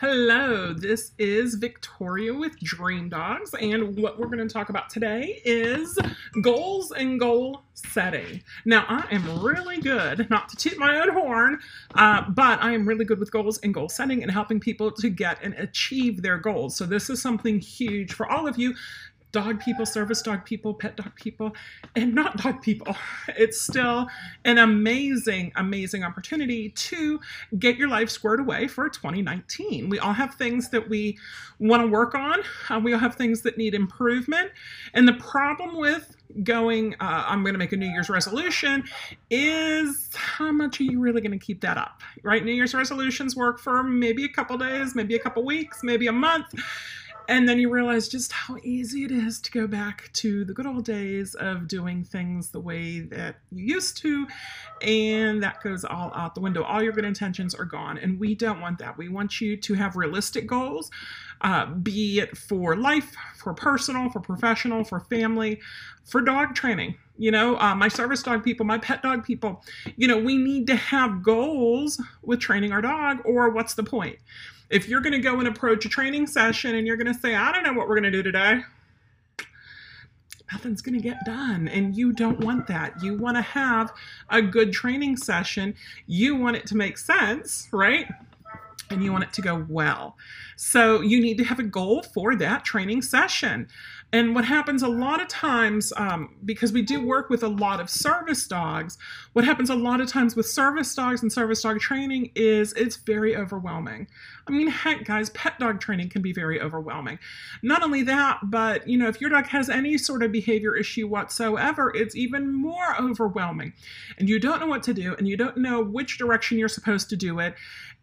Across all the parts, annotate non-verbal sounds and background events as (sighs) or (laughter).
Hello, this is Victoria with Dream Dogs, and what we're going to talk about today is goals and goal setting. Now, I am really good, not to toot my own horn, uh, but I am really good with goals and goal setting and helping people to get and achieve their goals. So, this is something huge for all of you dog people, service dog people, pet dog people, and not dog people. (laughs) It's still an amazing, amazing opportunity to get your life squared away for 2019. We all have things that we want to work on, uh, we all have things that need improvement. And the problem with going, uh, I'm going to make a New Year's resolution, is how much are you really going to keep that up, right? New Year's resolutions work for maybe a couple days, maybe a couple weeks, maybe a month and then you realize just how easy it is to go back to the good old days of doing things the way that you used to. And that goes all out the window. All your good intentions are gone. And we don't want that. We want you to have realistic goals, uh, be it for life, for personal, for professional, for family, for dog training. You know, uh, my service dog people, my pet dog people, you know, we need to have goals with training our dog, or what's the point? If you're going to go and approach a training session and you're going to say, I don't know what we're going to do today, nothing's going to get done. And you don't want that. You want to have a good training session. You want it to make sense, right? And you want it to go well. So you need to have a goal for that training session. And what happens a lot of times, um, because we do work with a lot of service dogs, what happens a lot of times with service dogs and service dog training is it's very overwhelming. I mean, heck, guys, pet dog training can be very overwhelming. Not only that, but you know, if your dog has any sort of behavior issue whatsoever, it's even more overwhelming. And you don't know what to do, and you don't know which direction you're supposed to do it.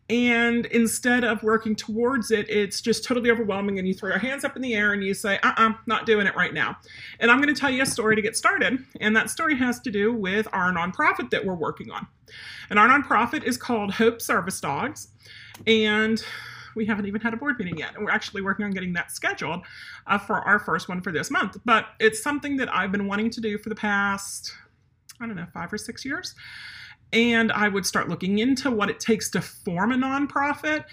And instead of working towards it, it's just totally overwhelming. And you throw your hands up in the air and you say, uh uh-uh, uh, not doing it right now. And I'm going to tell you a story to get started. And that story has to do with our nonprofit that we're working on. And our nonprofit is called Hope Service Dogs. And we haven't even had a board meeting yet. And we're actually working on getting that scheduled uh, for our first one for this month. But it's something that I've been wanting to do for the past, I don't know, five or six years and I would start looking into what it takes to form a nonprofit.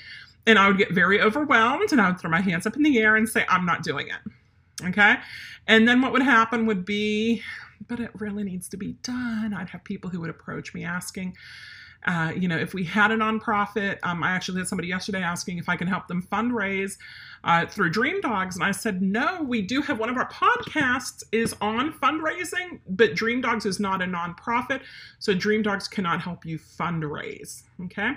And I would get very overwhelmed and I would throw my hands up in the air and say, I'm not doing it. Okay. And then what would happen would be, but it really needs to be done. I'd have people who would approach me asking, uh, you know, if we had a nonprofit, um, I actually had somebody yesterday asking if I can help them fundraise uh, through Dream Dogs, and I said no. We do have one of our podcasts is on fundraising, but Dream Dogs is not a nonprofit, so Dream Dogs cannot help you fundraise. Okay.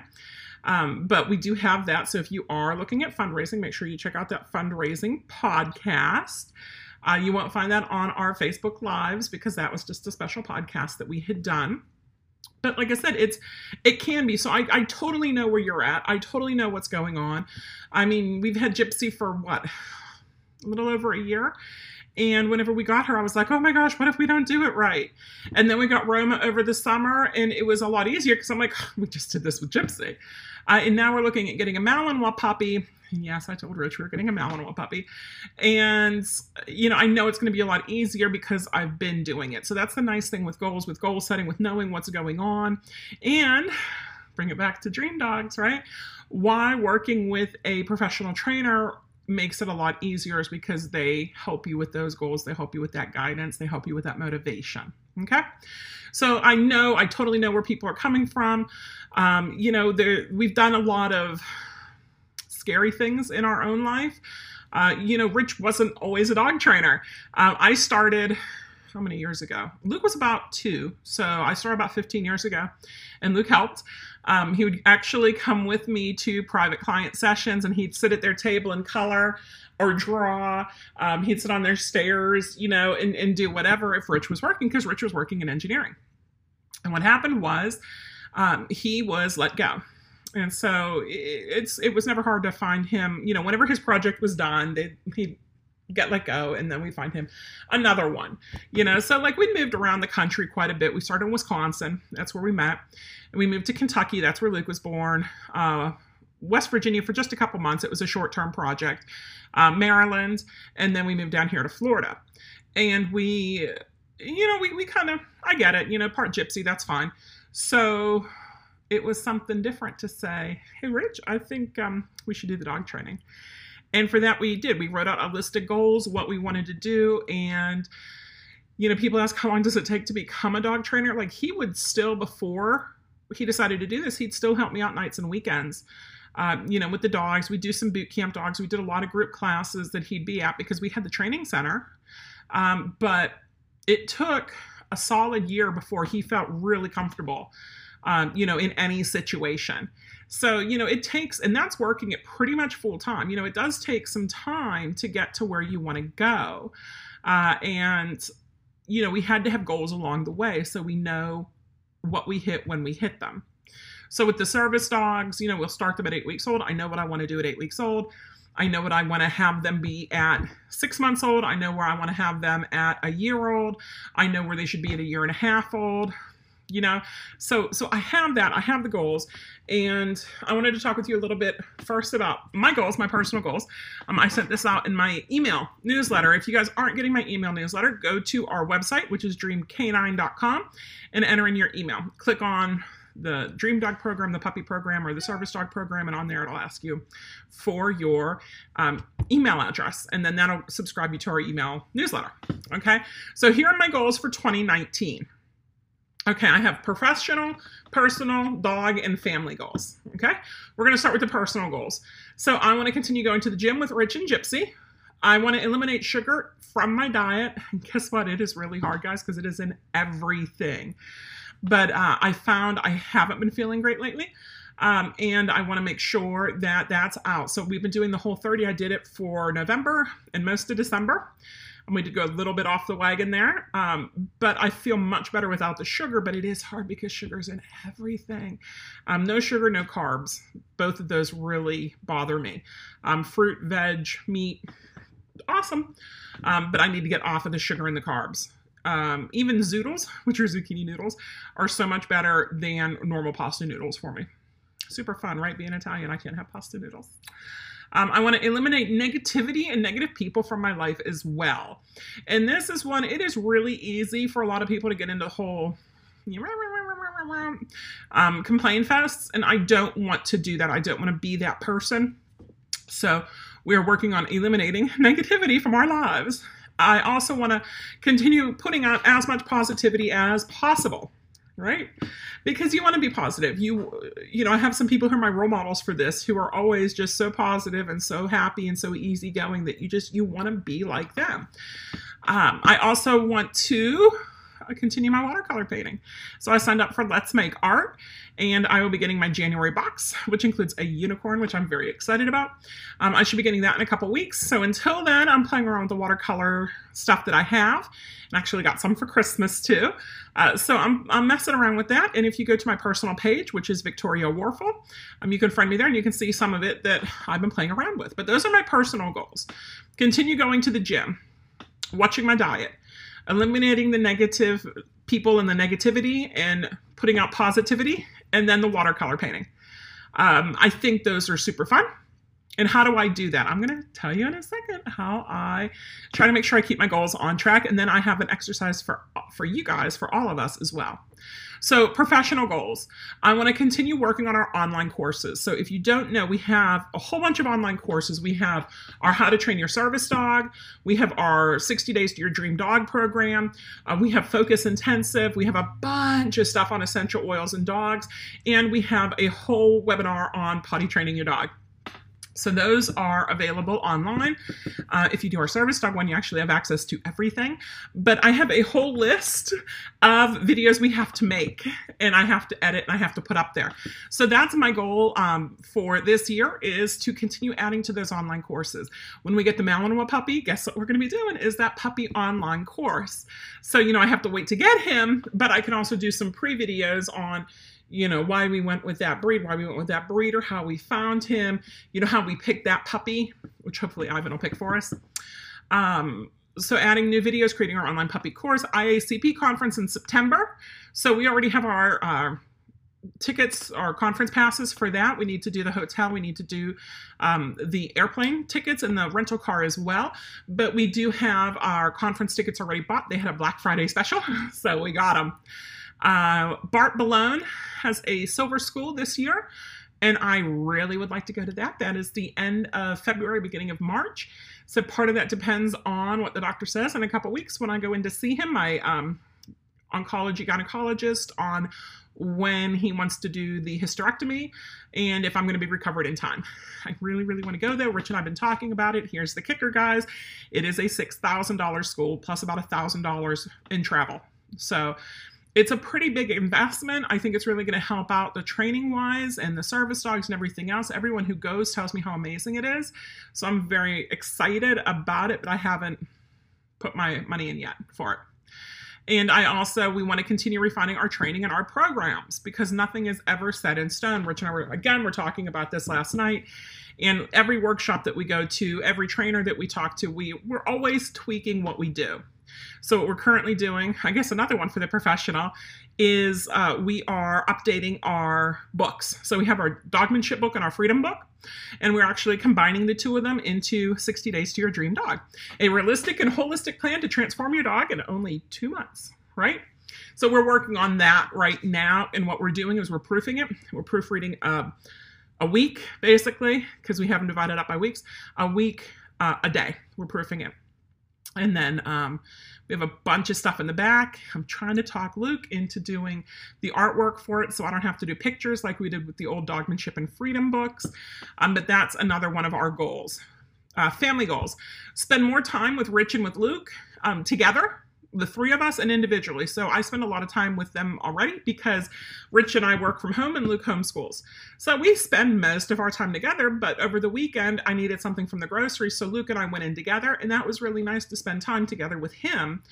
Um, but we do have that. So if you are looking at fundraising, make sure you check out that fundraising podcast. Uh, you won't find that on our Facebook Lives because that was just a special podcast that we had done but like i said it's it can be. So I, I totally know where you're at. I totally know what's going on. I mean we've had gypsy for what? A little over a year. And whenever we got her i was like oh my gosh what if we don't do it right? And then we got roma over the summer and it was a lot easier because i'm like oh, we just did this with gypsy uh, and now we're looking at getting a malinois puppy and yes, I told Rich we are getting a Malinois puppy. And, you know, I know it's going to be a lot easier because I've been doing it. So that's the nice thing with goals, with goal setting, with knowing what's going on. And bring it back to Dream Dogs, right? Why working with a professional trainer makes it a lot easier is because they help you with those goals, they help you with that guidance, they help you with that motivation. Okay. So I know, I totally know where people are coming from. Um, you know, there, we've done a lot of scary things in our own life. Uh, you know, Rich wasn't always a dog trainer. Uh, I started how many years ago? Luke was about two, so I started about 15 years ago, and Luke helped. Um, he would actually come with me to private client sessions, and he'd sit at their table and color or draw. Um, he'd sit on their stairs, you know, and, and do whatever if Rich was working, because Rich was working in engineering. And what happened was um, he was let go and so it's it was never hard to find him. You know, whenever his project was done, they he get let go and then we find him another one you know? So like we moved around the country quite a bit. We started in wisconsin. That's where we met. And we moved to kentucky. That's where luke was born. Uh, west virginia for just a couple months. It was a short-term project. Uh, maryland and then we moved down here to florida. And we you know we, we kind of i get it you know part gypsy that's fine. So it was something different to say, hey, Rich, I think um, we should do the dog training. And for that, we did. We wrote out a list of goals, what we wanted to do. And, you know, people ask, how long does it take to become a dog trainer? Like, he would still, before he decided to do this, he'd still help me out nights and weekends. Uh, you know, with the dogs, we do some boot camp dogs. We did a lot of group classes that he'd be at because we had the training center. Um, but it took a solid year before he felt really comfortable, um, you know, in any situation. So, you know, it takes, and that's working at pretty much full time. You know, it does take some time to get to where you want to go. Uh, and, you know, we had to have goals along the way so we know what we hit when we hit them. So with the service dogs, you know, we'll start them at eight weeks old. I know what I want to do at eight weeks old. I know what I want to have them be at six months old. I know where I want to have them at a year old. I know where they should be at a year and a half old. You know, so so I have that. I have the goals, and I wanted to talk with you a little bit first about my goals, my personal goals. Um, I sent this out in my email newsletter. If you guys aren't getting my email newsletter, go to our website, which is dreamcanine.com, and enter in your email. Click on the Dream Dog program, the puppy program, or the service dog program, and on there it'll ask you for your um, email address, and then that'll subscribe you to our email newsletter. Okay, so here are my goals for 2019. Okay, I have professional, personal, dog, and family goals. Okay, we're gonna start with the personal goals. So I want to continue going to the gym with Rich and Gypsy. I want to eliminate sugar from my diet. (laughs) And guess what? It is really hard, guys, because it is in everything. But uh, I found I haven't been feeling great lately. Um, and I want to make sure that that's out. So we've been doing the Whole30. I did it for November and most of December. And we did go a little bit off the wagon there. Um, but I feel much better without the sugar, but it is hard because sugar's in everything. Um, no sugar, no carbs. Both of those really bother me. Um, fruit, veg, meat, awesome. Um, but I need to get off of the sugar and the carbs. Um, even zoodles, (laughs) which are zucchini noodles, are so much better than normal pasta noodles for me. Super fun, right? Being Italian, I can't have pasta noodles. Um, I want to eliminate negativity and negative people from my life as well. And this is one, it is really easy for a lot of people to get into the whole um, complain fests. And I don't want to do that. I don't want to be that person. So we are working on eliminating (laughs) negativity from our lives. I also want to continue putting out as much positivity as possible, right? Because you want to be positive. You you know, I have some people who are my role models for this who are always just so positive and so happy and so easygoing that you just you want to be like them. Um, I also want to continue my watercolor painting. So I signed up for Let's Make Art, and I will be getting my January box, which includes a unicorn, which I'm very excited about. Um, I should be getting that in a couple weeks. So until then, I'm playing around with the watercolor stuff that I have, and actually got some for Christmas too. Uh, so I'm, I'm messing around with that. And if you go to my personal page, which is Victoria Warfel, um, you can find me there and you can see some of it that I've been playing around with. But those are my personal goals. Continue going to the gym, watching my diet, eliminating the negative people and the negativity and putting out positivity, and then the watercolor painting. Um, I think those are super fun. And how do I do that? I'm going to tell you in a second how I try to make sure I keep my goals on track. And then I have an exercise for, for you guys, for all of us as well. So, professional goals. I want to continue working on our online courses. So, if you don't know, we have a whole bunch of online courses. We have our How to Train Your Service Dog, we have our 60 Days to Your Dream Dog program, uh, we have Focus Intensive, we have a bunch of stuff on essential oils and dogs, and we have a whole webinar on potty training your dog. So those are available online. Uh, if you do our service dog one, you actually have access to everything. But I have a whole list of videos we have to make and I have to edit and I have to put up there. So that's my goal um, for this year is to continue adding to those online courses. When we get the Malinois puppy, guess what we're going to be doing is that puppy online course. So, you know, I have to wait to get him, but I can also do some pre-videos on you know, why we went with that breed, why we went with that breeder, how we found him, you know, how we picked that puppy, which hopefully Ivan will pick for us. Um, so adding new videos, creating our online puppy course, IACP conference in September. So we already have our tickets our conference passes for that. We need to do the hotel. We need to do um, the airplane tickets and the rental car as well. But we do have our conference tickets already bought. They had a Black Friday special, (laughs) so we got them. Uh, Bart Bellon has a silver school this year, and I really would like to go to that. That is the end of February, beginning of March. So part of that depends on what the doctor says in a couple weeks when I go in to see him, my um, oncology gynecologist, on when he wants to do the hysterectomy and if I'm going to be recovered in time. I really, really want to go there. Rich and I have been talking about it. Here's the kicker, guys. It is a $6,000 school plus about $1,000 in travel. So it's a pretty big investment. I think it's really going to help out the training wise and the service dogs and everything else. Everyone who goes tells me how amazing it is. So I'm very excited about it, but I haven't put my money in yet for it. And I also, we want to continue refining our training and our programs because nothing is ever set in stone. I again, we're talking about this last night. And every workshop that we go to, every trainer that we talk to, we, we're always tweaking what we do. So what we're currently doing, I guess another one for the professional, is uh, we are updating our books. So we have our dogmanship book and our freedom book, and we're actually combining the two of them into 60 Days to Your Dream Dog, a realistic and holistic plan to transform your dog in only two months, right? So we're working on that right now, and what we're doing is we're proofing it. We're proofreading uh, a week, basically, because we haven't divided up by weeks, a week uh, a day. We're proofing it. And then um, we have a bunch of stuff in the back. I'm trying to talk Luke into doing the artwork for it so I don't have to do pictures like we did with the old Dogmanship and Freedom books. Um, but that's another one of our goals. Uh, family goals. Spend more time with Rich and with Luke um, together the three of us and individually. So I spend a lot of time with them already because Rich and I work from home and Luke homeschools. So we spend most of our time together, but over the weekend I needed something from the grocery. So Luke and I went in together and that was really nice to spend time together with him.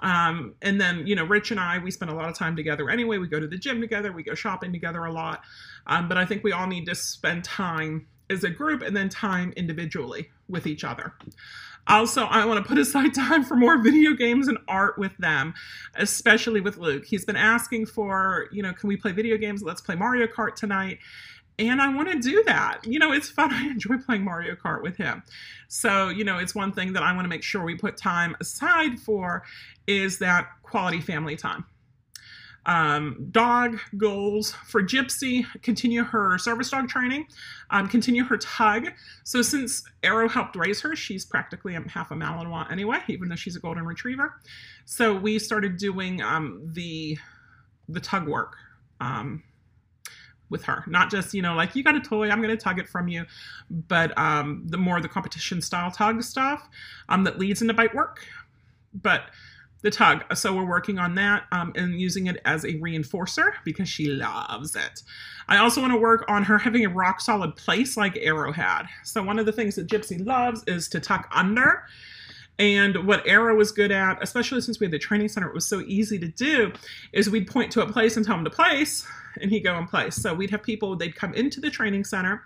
Um, and then, you know, Rich and I, we spend a lot of time together anyway. We go to the gym together, we go shopping together a lot. Um, but I think we all need to spend time as a group and then time individually with each other. Also, I want to put aside time for more video games and art with them, especially with Luke. He's been asking for, you know, can we play video games? Let's play Mario Kart tonight. And I want to do that. You know, it's fun. (laughs) I enjoy playing Mario Kart with him. So, you know, it's one thing that I want to make sure we put time aside for is that quality family time. Um, dog goals for Gypsy, continue her service dog training, um, continue her tug. So since Arrow helped raise her, she's practically half a Malinois anyway, even though she's a golden retriever. So we started doing um, the the tug work um, with her. Not just, you know, like you got a toy, I'm going to tug it from you, but um, the more the competition style tug stuff um, that leads into bite work. But the tug. So we're working on that um, and using it as a reinforcer because she loves it. I also want to work on her having a rock solid place like Arrow had. So one of the things that Gypsy loves is to tuck under. And what Arrow was good at, especially since we had the training center, it was so easy to do, is we'd point to a place and tell him to place, and he'd go in place. So we'd have people, they'd come into the training center,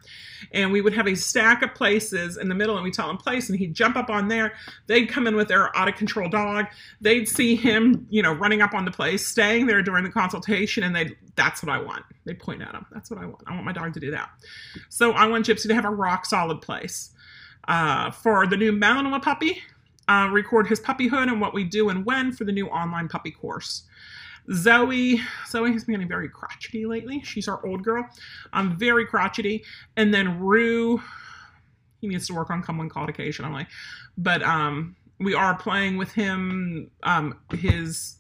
and we would have a stack of places in the middle, and we'd tell him place, and he'd jump up on there. They'd come in with their out of control dog. They'd see him, you know, running up on the place, staying there during the consultation, and they'd, that's what I want. They point at him. That's what I want. I want my dog to do that. So I want Gypsy to have a rock solid place. Uh, for the new Malinois puppy, uh, record his puppyhood and what we do and when for the new online puppy course. Zoe, Zoe has been getting very crotchety lately. She's our old girl. I'm very crotchety. And then Rue, he needs to work on come when called occasionally. But um, we are playing with him. Um, his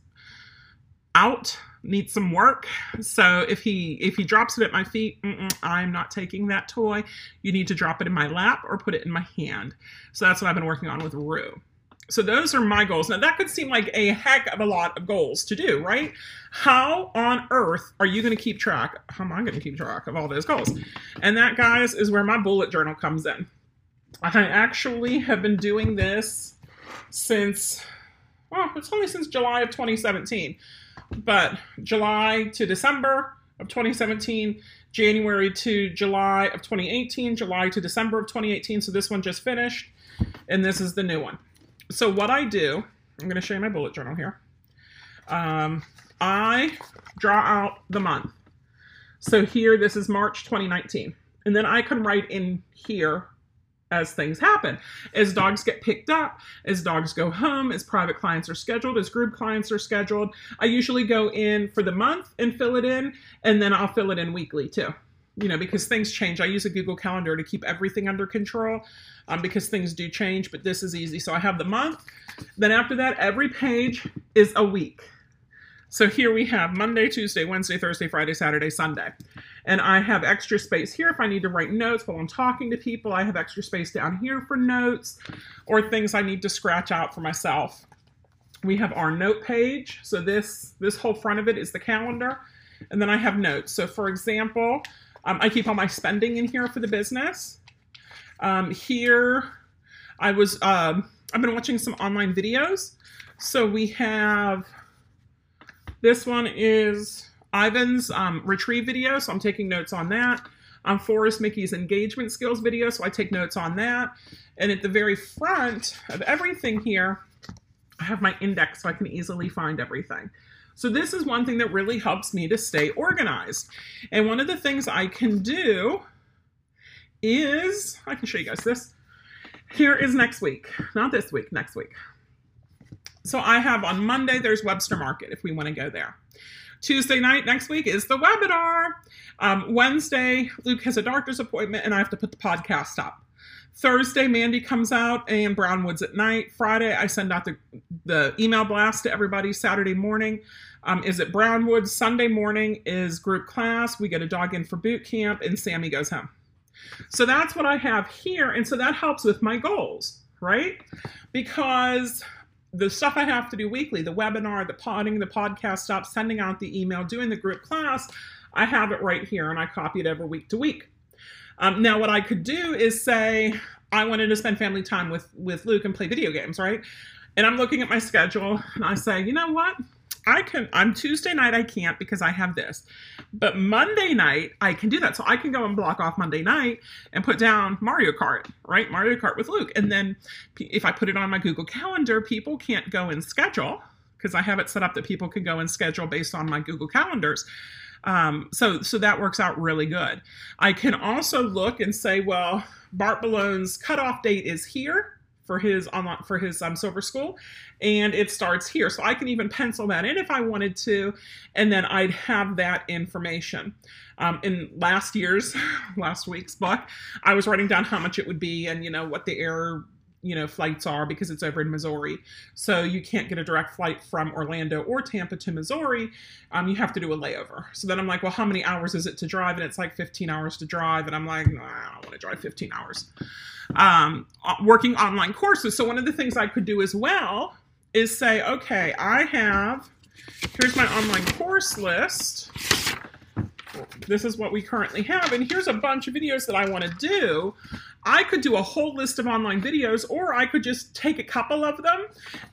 out needs some work. So if he if he drops it at my feet, I'm not taking that toy. You need to drop it in my lap or put it in my hand. So that's what I've been working on with Rue. So those are my goals. Now that could seem like a heck of a lot of goals to do, right? How on earth are you going to keep track? How am I going to keep track of all those goals? And that, guys, is where my bullet journal comes in. I actually have been doing this since, well, it's only since July of 2017. But July to December of 2017, January to July of 2018, July to December of 2018. So this one just finished, and this is the new one so what I do, I'm going to show you my bullet journal here. Um, I draw out the month. So here, this is March 2019. And then I can write in here as things happen. As dogs get picked up, as dogs go home, as private clients are scheduled, as group clients are scheduled, I usually go in for the month and fill it in, and then I'll fill it in weekly too. You know, because things change. I use a Google Calendar to keep everything under control um, because things do change, but this is easy. So I have the month. Then after that, every page is a week. So here we have Monday, Tuesday, Wednesday, Thursday, Friday, Saturday, Sunday. And I have extra space here if I need to write notes while I'm talking to people. I have extra space down here for notes or things I need to scratch out for myself. We have our note page. So this this whole front of it is the calendar. And then I have notes. So for example, um, I keep all my spending in here for the business. Um, here, I was um, I've been watching some online videos. So we have this one is Ivan's um, retrieve video, so I'm taking notes on that. Um, Forrest Micke's engagement skills video, so I take notes on that. And at the very front of everything here, I have my index so I can easily find everything. So this is one thing that really helps me to stay organized. And one of the things I can do is, I can show you guys this. Here is next week, not this week, next week. So I have on Monday, there's Webster Market if we want to go there. Tuesday night next week is the webinar. Um, Wednesday, Luke has a doctor's appointment and I have to put the podcast up. Thursday, Mandy comes out and Brownwoods at night. Friday, I send out the, the email blast to everybody. Saturday morning um, is at Brownwoods. Sunday morning is group class. We get a dog in for boot camp and Sammy goes home. So that's what I have here. And so that helps with my goals, right? Because the stuff I have to do weekly, the webinar, the podding, the podcast stop, sending out the email, doing the group class, I have it right here and I copy it every week to week. Um, now, what I could do is say, I wanted to spend family time with, with Luke and play video games, right? And I'm looking at my schedule and I say, you know what? I can on Tuesday night I can't because I have this. But Monday night I can do that. So I can go and block off Monday night and put down Mario Kart, right? Mario Kart with Luke. And then if I put it on my Google Calendar, people can't go and schedule because I have it set up that people can go and schedule based on my Google Calendars. Um, so so that works out really good. I can also look and say, well, Bart Bellon's cutoff date is here for his online for his um, silver school and it starts here so i can even pencil that in if i wanted to and then i'd have that information um, in last year's (laughs) last week's book i was writing down how much it would be and you know what the air you know flights are because it's over in missouri so you can't get a direct flight from orlando or tampa to missouri um, you have to do a layover so then i'm like well how many hours is it to drive and it's like 15 hours to drive and i'm like i don't want to drive 15 hours um, working online courses. So one of the things I could do as well is say, okay, I have, here's my online course list. This is what we currently have. And here's a bunch of videos that I want to do. I could do a whole list of online videos, or I could just take a couple of them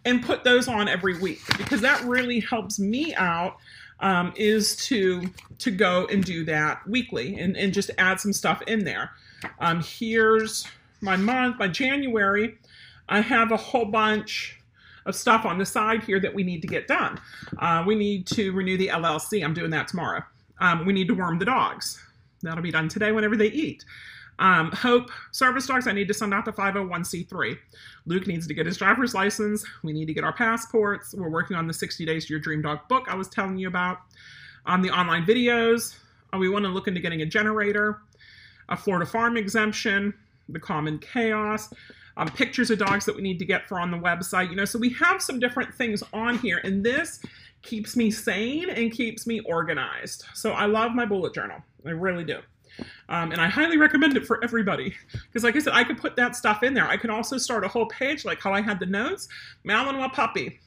and put those on every week because that really helps me out um, is to to go and do that weekly and, and just add some stuff in there. Um, here's my month, my January, I have a whole bunch of stuff on the side here that we need to get done. Uh, we need to renew the LLC. I'm doing that tomorrow. Um, we need to worm the dogs. That'll be done today whenever they eat. Um, Hope service dogs, I need to send out the 501c3. Luke needs to get his driver's license. We need to get our passports. We're working on the 60 Days to Your Dream Dog book I was telling you about. On the online videos, uh, we want to look into getting a generator, a Florida farm exemption, the common chaos, um, pictures of dogs that we need to get for on the website. You know, so we have some different things on here, and this keeps me sane and keeps me organized. So I love my bullet journal. I really do. Um, and I highly recommend it for everybody. Because, like I said, I could put that stuff in there. I could also start a whole page, like how I had the notes Malinois puppy,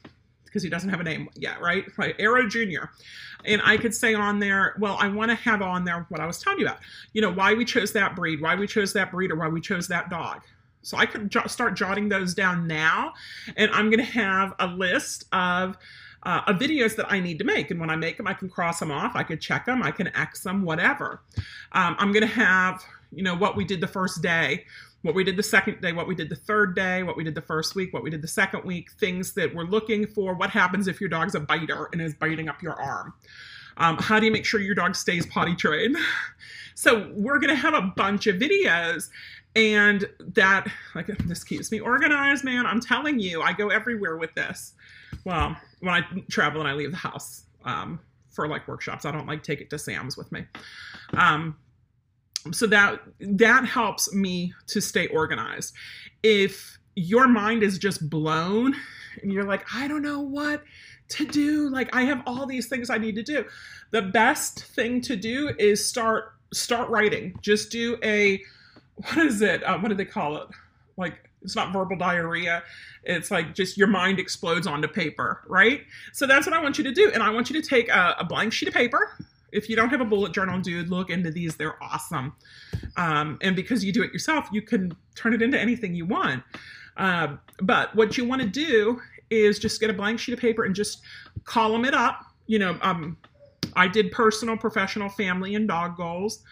because he doesn't have a name yet, right? Like Arrow Jr. And I could say on there, well, I want to have on there what I was telling you about. You know, why we chose that breed, why we chose that breed, or why we chose that dog. So I could jo- start jotting those down now, and I'm going to have a list of uh, of videos that I need to make. And when I make them, I can cross them off. I can check them. I can X them, whatever. Um, I'm going to have, you know, what we did the first day what we did the second day, what we did the third day, what we did the first week, what we did the second week, things that we're looking for. What happens if your dog's a biter and is biting up your arm? Um, how do you make sure your dog stays potty trained? (laughs) so we're going to have a bunch of videos And that, like, this keeps me organized, man. I'm telling you, I go everywhere with this. Well, when I travel and I leave the house um, for like workshops, I don't like take it to Sam's with me. Um, so that that helps me to stay organized. If your mind is just blown and you're like, I don't know what to do, like I have all these things I need to do. The best thing to do is start start writing. Just do a what is it? Uh, what do they call it? Like it's not verbal diarrhea. It's like just your mind explodes onto paper, right? So that's what I want you to do. And I want you to take a, a blank sheet of paper. If you don't have a bullet journal, dude, look into these. They're awesome. Um, and because you do it yourself, you can turn it into anything you want. Uh, but what you want to do is just get a blank sheet of paper and just column it up. You know, um, I did personal, professional, family, and dog goals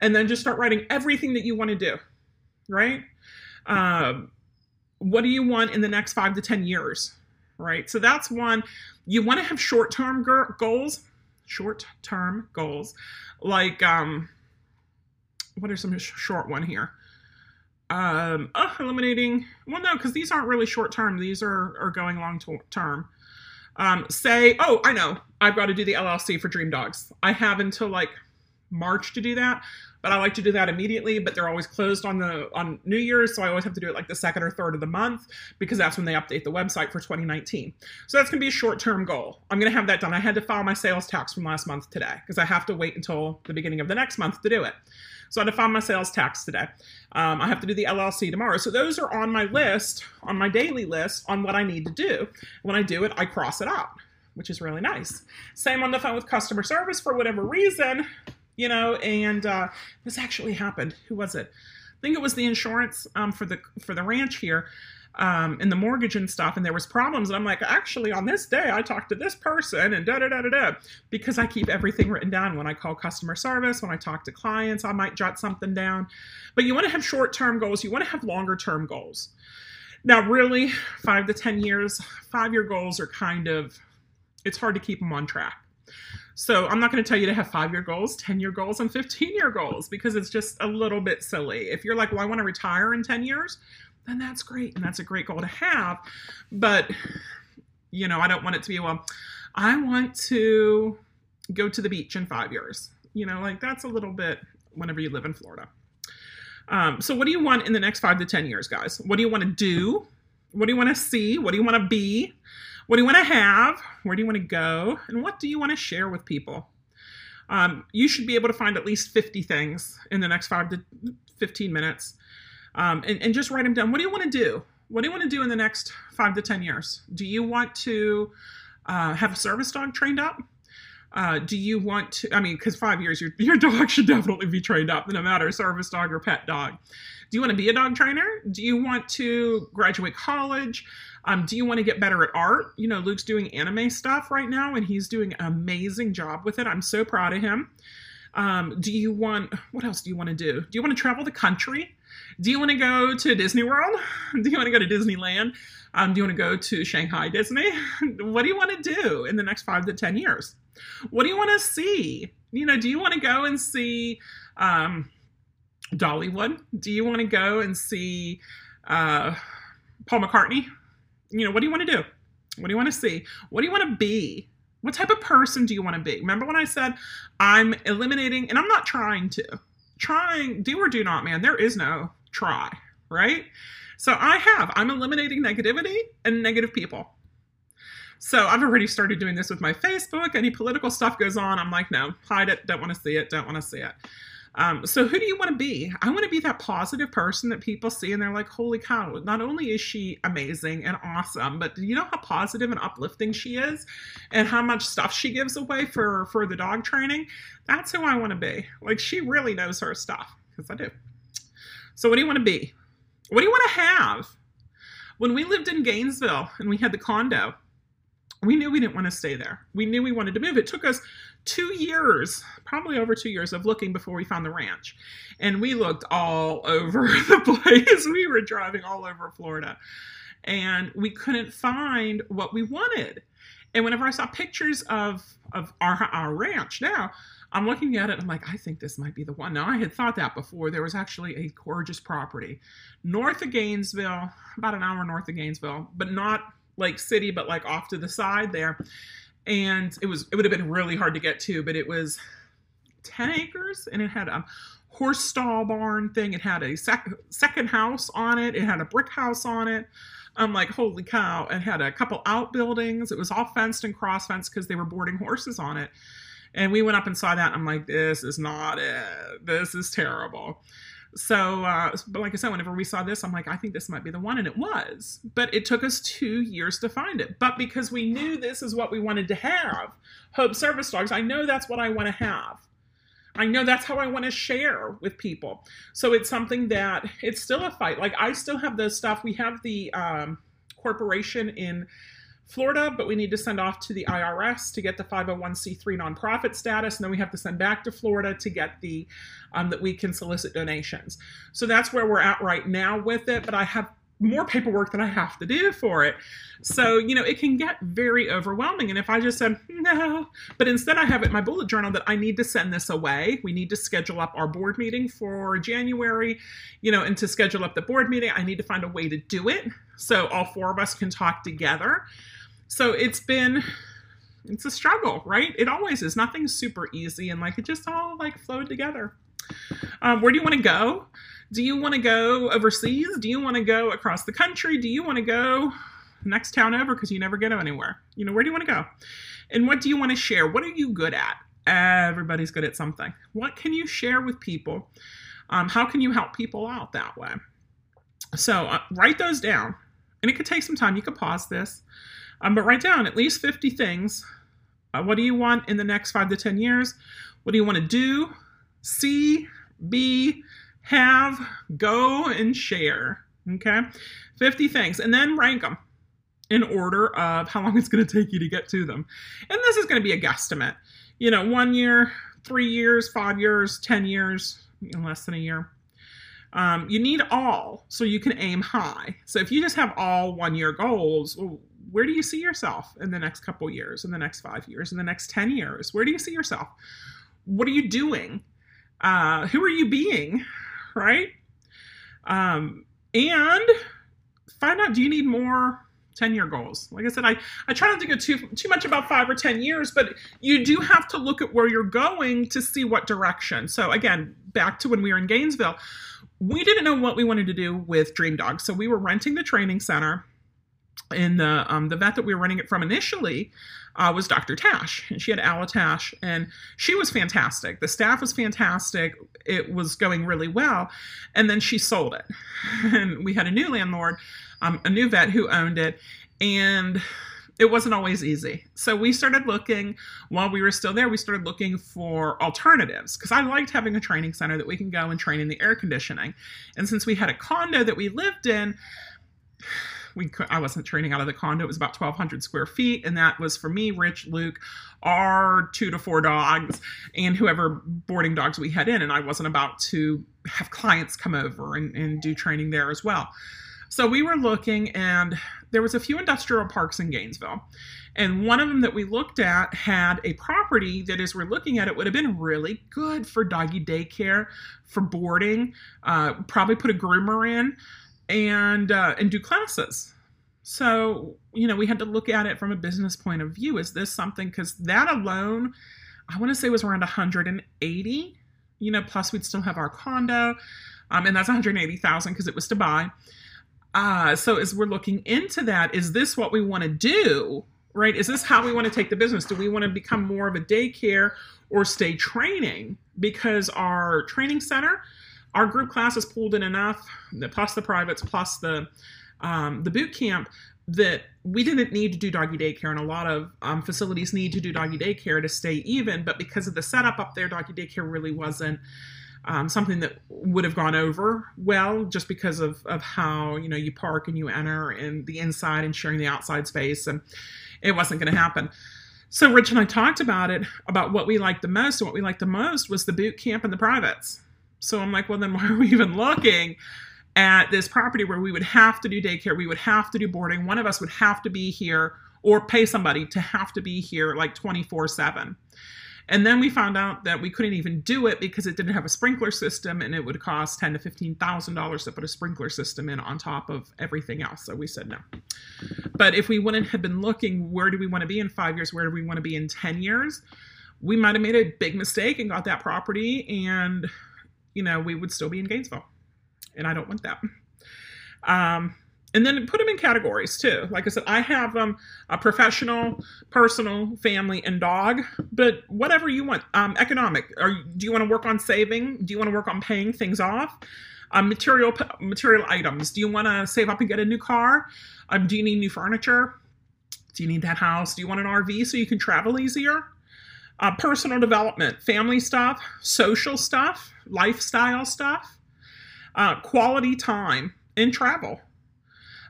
and then just start writing everything that you want to do, right? Um, what do you want in the next five to 10 years, right? So that's one. You want to have short term goals, short term goals, like, um, what are some short one here? Um, oh, eliminating, well, no, because these aren't really short term, these are, are going long term. Um, say, oh, I know, I've got to do the LLC for Dream Dogs. I have until like March to do that but I like to do that immediately. But they're always closed on the on New Year's, so I always have to do it like the second or third of the month because that's when they update the website for 2019. So that's gonna be a short term goal. I'm gonna have that done. I had to file my sales tax from last month today because I have to wait until the beginning of the next month to do it. So I had to file my sales tax today. Um, I have to do the LLC tomorrow. So those are on my list, on my daily list, on what I need to do. When I do it, I cross it out, which is really nice. Same on the phone with customer service for whatever reason you know, and uh, this actually happened. Who was it? I think it was the insurance um, for the for the ranch here. Um, and the mortgage and stuff, and there was problems. And I'm like, actually, on this day, I talked to this person, and da da da da da, because I keep everything written down. When I call customer service, when I talk to clients, I might jot something down. But you want to have short term goals. You want to have longer term goals. Now, really, five to ten years, five year goals are kind of, it's hard to keep them on track. So I'm not going to tell you to have five year goals, 10 year goals, and 15 year goals because it's just a little bit silly. If you're like, well, I want to retire in 10 years, then that's great. And that's a great goal to have. But, you know, I don't want it to be, well, I want to go to the beach in five years. You know, like that's a little bit whenever you live in Florida. Um, so, what do you want in the next five to 10 years, guys? What do you want to do? What do you want to see? What do you want to be? What do you want to have? Where do you want to go? And what do you want to share with people? Um, you should be able to find at least 50 things in the next five to 15 minutes um, and, and just write them down. What do you want to do? What do you want to do in the next five to 10 years? Do you want to uh, have a service dog trained up? Uh, do you want to? I mean, because five years, your, your (laughs) dog should definitely be trained up, no matter service dog or pet dog. Do you want to be a dog trainer? Do you want to graduate college? Um, do you want to get better at art? You know, Luke's doing anime stuff right now, and he's doing an amazing job with it. I'm so proud of him. Um, do you want, what else do you want to do? Do you want to travel the country? Do you want to go to Disney World? Do you want to go to Disneyland? Um, do you want to go to Shanghai Disney? what do you want to do in the next five to 10 years? What do you want to see? You know, do you want to go and see um, Dollywood? Do you want to go and see uh, Paul McCartney? You know, what do you want to do? What do you want to see? What do you want to be? What type of person do you want to be? Remember when I said I'm eliminating, and I'm not trying to. Trying, do or do not, man. There is no try, right? So I have. I'm eliminating negativity and negative people. So I've already started doing this with my Facebook. Any political stuff goes on, I'm like, no, hide it, don't want to see it, don't want to see it. Um, so who do you want to be? I want to be that positive person that people see and they're like, holy cow, not only is she amazing and awesome, but do you know how positive and uplifting she is and how much stuff she gives away for, for the dog training? That's who I want to be. Like she really knows her stuff because I do. So what do you want to be? What do you want to have? When we lived in Gainesville and we had the condo, we knew we didn't want to stay there. We knew we wanted to move. It took us two years, probably over two years of looking before we found the ranch. And we looked all (laughs) over the place. We were driving all over Florida and we couldn't find what we wanted. And whenever I saw pictures of, of our, our ranch now, I'm looking at it. I'm like, I think this might be the one. Now, I had thought that before. There was actually a gorgeous property north of Gainesville, about an hour north of Gainesville, but not like city, but like off to the side there. And it was, it would have been really hard to get to, but it was 10 acres and it had a horse stall barn thing. It had a sec- second house on it. It had a brick house on it. I'm like, holy cow. It had a couple outbuildings. It was all fenced and cross fenced because they were boarding horses on it. And we went up and saw that. And I'm like, this is not it. This is terrible. So, uh, but like I said, whenever we saw this, I'm like, I think this might be the one. And it was. But it took us two years to find it. But because we knew this is what we wanted to have, Hope Service Dogs, I know that's what I want to have. I know that's how I want to share with people. So it's something that it's still a fight. Like I still have the stuff. We have the um, corporation in Florida, but we need to send off to the IRS to get the 501c3 nonprofit status, and then we have to send back to Florida to get the um, that we can solicit donations. So that's where we're at right now with it. But I have more paperwork that I have to do for it. So, you know, it can get very overwhelming. And if I just said, no, but instead I have it in my bullet journal that I need to send this away. We need to schedule up our board meeting for January, you know, and to schedule up the board meeting, I need to find a way to do it so all four of us can talk together. So it's been, it's a struggle, right? It always is. Nothing's super easy and like it just all like flowed together. Um, where do you want to go? Do you want to go overseas? Do you want to go across the country? Do you want to go next town over because you never get anywhere? You know, where do you want to go? And what do you want to share? What are you good at? Everybody's good at something. What can you share with people? Um, how can you help people out that way? So uh, write those down. And it could take some time. You could pause this. Um, but write down at least 50 things. Uh, what do you want in the next five to 10 years? What do you want to do, see, be, have, go, and share. Okay? 50 things. And then rank them in order of how long it's going to take you to get to them. And this is going to be a guesstimate. You know, one year, three years, five years, 10 years, less than a year. Um, you need all so you can aim high. So if you just have all one year goals, well, where do you see yourself in the next couple years, in the next five years, in the next 10 years? Where do you see yourself? What are you doing? Uh, who are you being? Right? Um, and find out do you need more 10 year goals like i said i, I try not to go too too much about five or 10 years but you do have to look at where you're going to see what direction so again back to when we were in gainesville we didn't know what we wanted to do with dream dogs so we were renting the training center and the um, the vet that we were running it from initially uh, was Dr. Tash, and she had Ala Tash, and she was fantastic. The staff was fantastic. It was going really well, and then she sold it, (laughs) and we had a new landlord, um, a new vet who owned it, and it wasn't always easy. So we started looking while we were still there. We started looking for alternatives because I liked having a training center that we can go and train in the air conditioning, and since we had a condo that we lived in we could, I wasn't training out of the condo. It was about 1,200 square feet, and that was for me, Rich, Luke, our two to four dogs, and whoever boarding dogs we had in. And I wasn't about to have clients come over and, and do training there as well. So we were looking, and there was a few industrial parks in Gainesville. And one of them that we looked at had a property that, as we're looking at it, would have been really good for doggy daycare, for boarding, uh, probably put a groomer in and uh, and do classes. So you know we had to look at it from a business point of view. Is this something? Because that alone, I want to say was around 180. You know, plus we'd still have our condo, um, and that's 180,000 because it was to buy. Uh, so as we're looking into that, is this what we want to do? Right? Is this how we want to take the business? Do we want to become more of a daycare or stay training? Because our training center our group classes pulled in enough, plus the privates, plus the um, the boot camp, that we didn't need to do doggy daycare, and a lot of um, facilities need to do doggy daycare to stay even. But because of the setup up there, doggy daycare really wasn't um, something that would have gone over well, just because of of how you know you park and you enter and the inside and sharing the outside space, and it wasn't going to happen. So Rich and I talked about it about what we liked the most, and what we liked the most was the boot camp and the privates. So I'm like, well, then why are we even looking at this property where we would have to do daycare? We would have to do boarding. One of us would have to be here or pay somebody to have to be here like 24 7. And then we found out that we couldn't even do it because it didn't have a sprinkler system and it would cost ten to fifteen thousand dollars to put a sprinkler system in on top of everything else. So we said no. But if we wouldn't have been looking, where do we want to be in five years? Where do we want to be in ten years? We might have made a big mistake and got that property, and you know we would still be in Gainesville, and I don't want that. Um, and then put them in categories too. Like I said, I have um, a professional, personal, family, and dog. But whatever you want, um, economic. Or do you want to work on saving? Do you want to work on paying things off? Um, material material items. Do you want to save up and get a new car? Um, do you need new furniture? Do you need that house? Do you want an RV so you can travel easier? Uh, personal development, family stuff, social stuff, lifestyle stuff, uh, quality time, and travel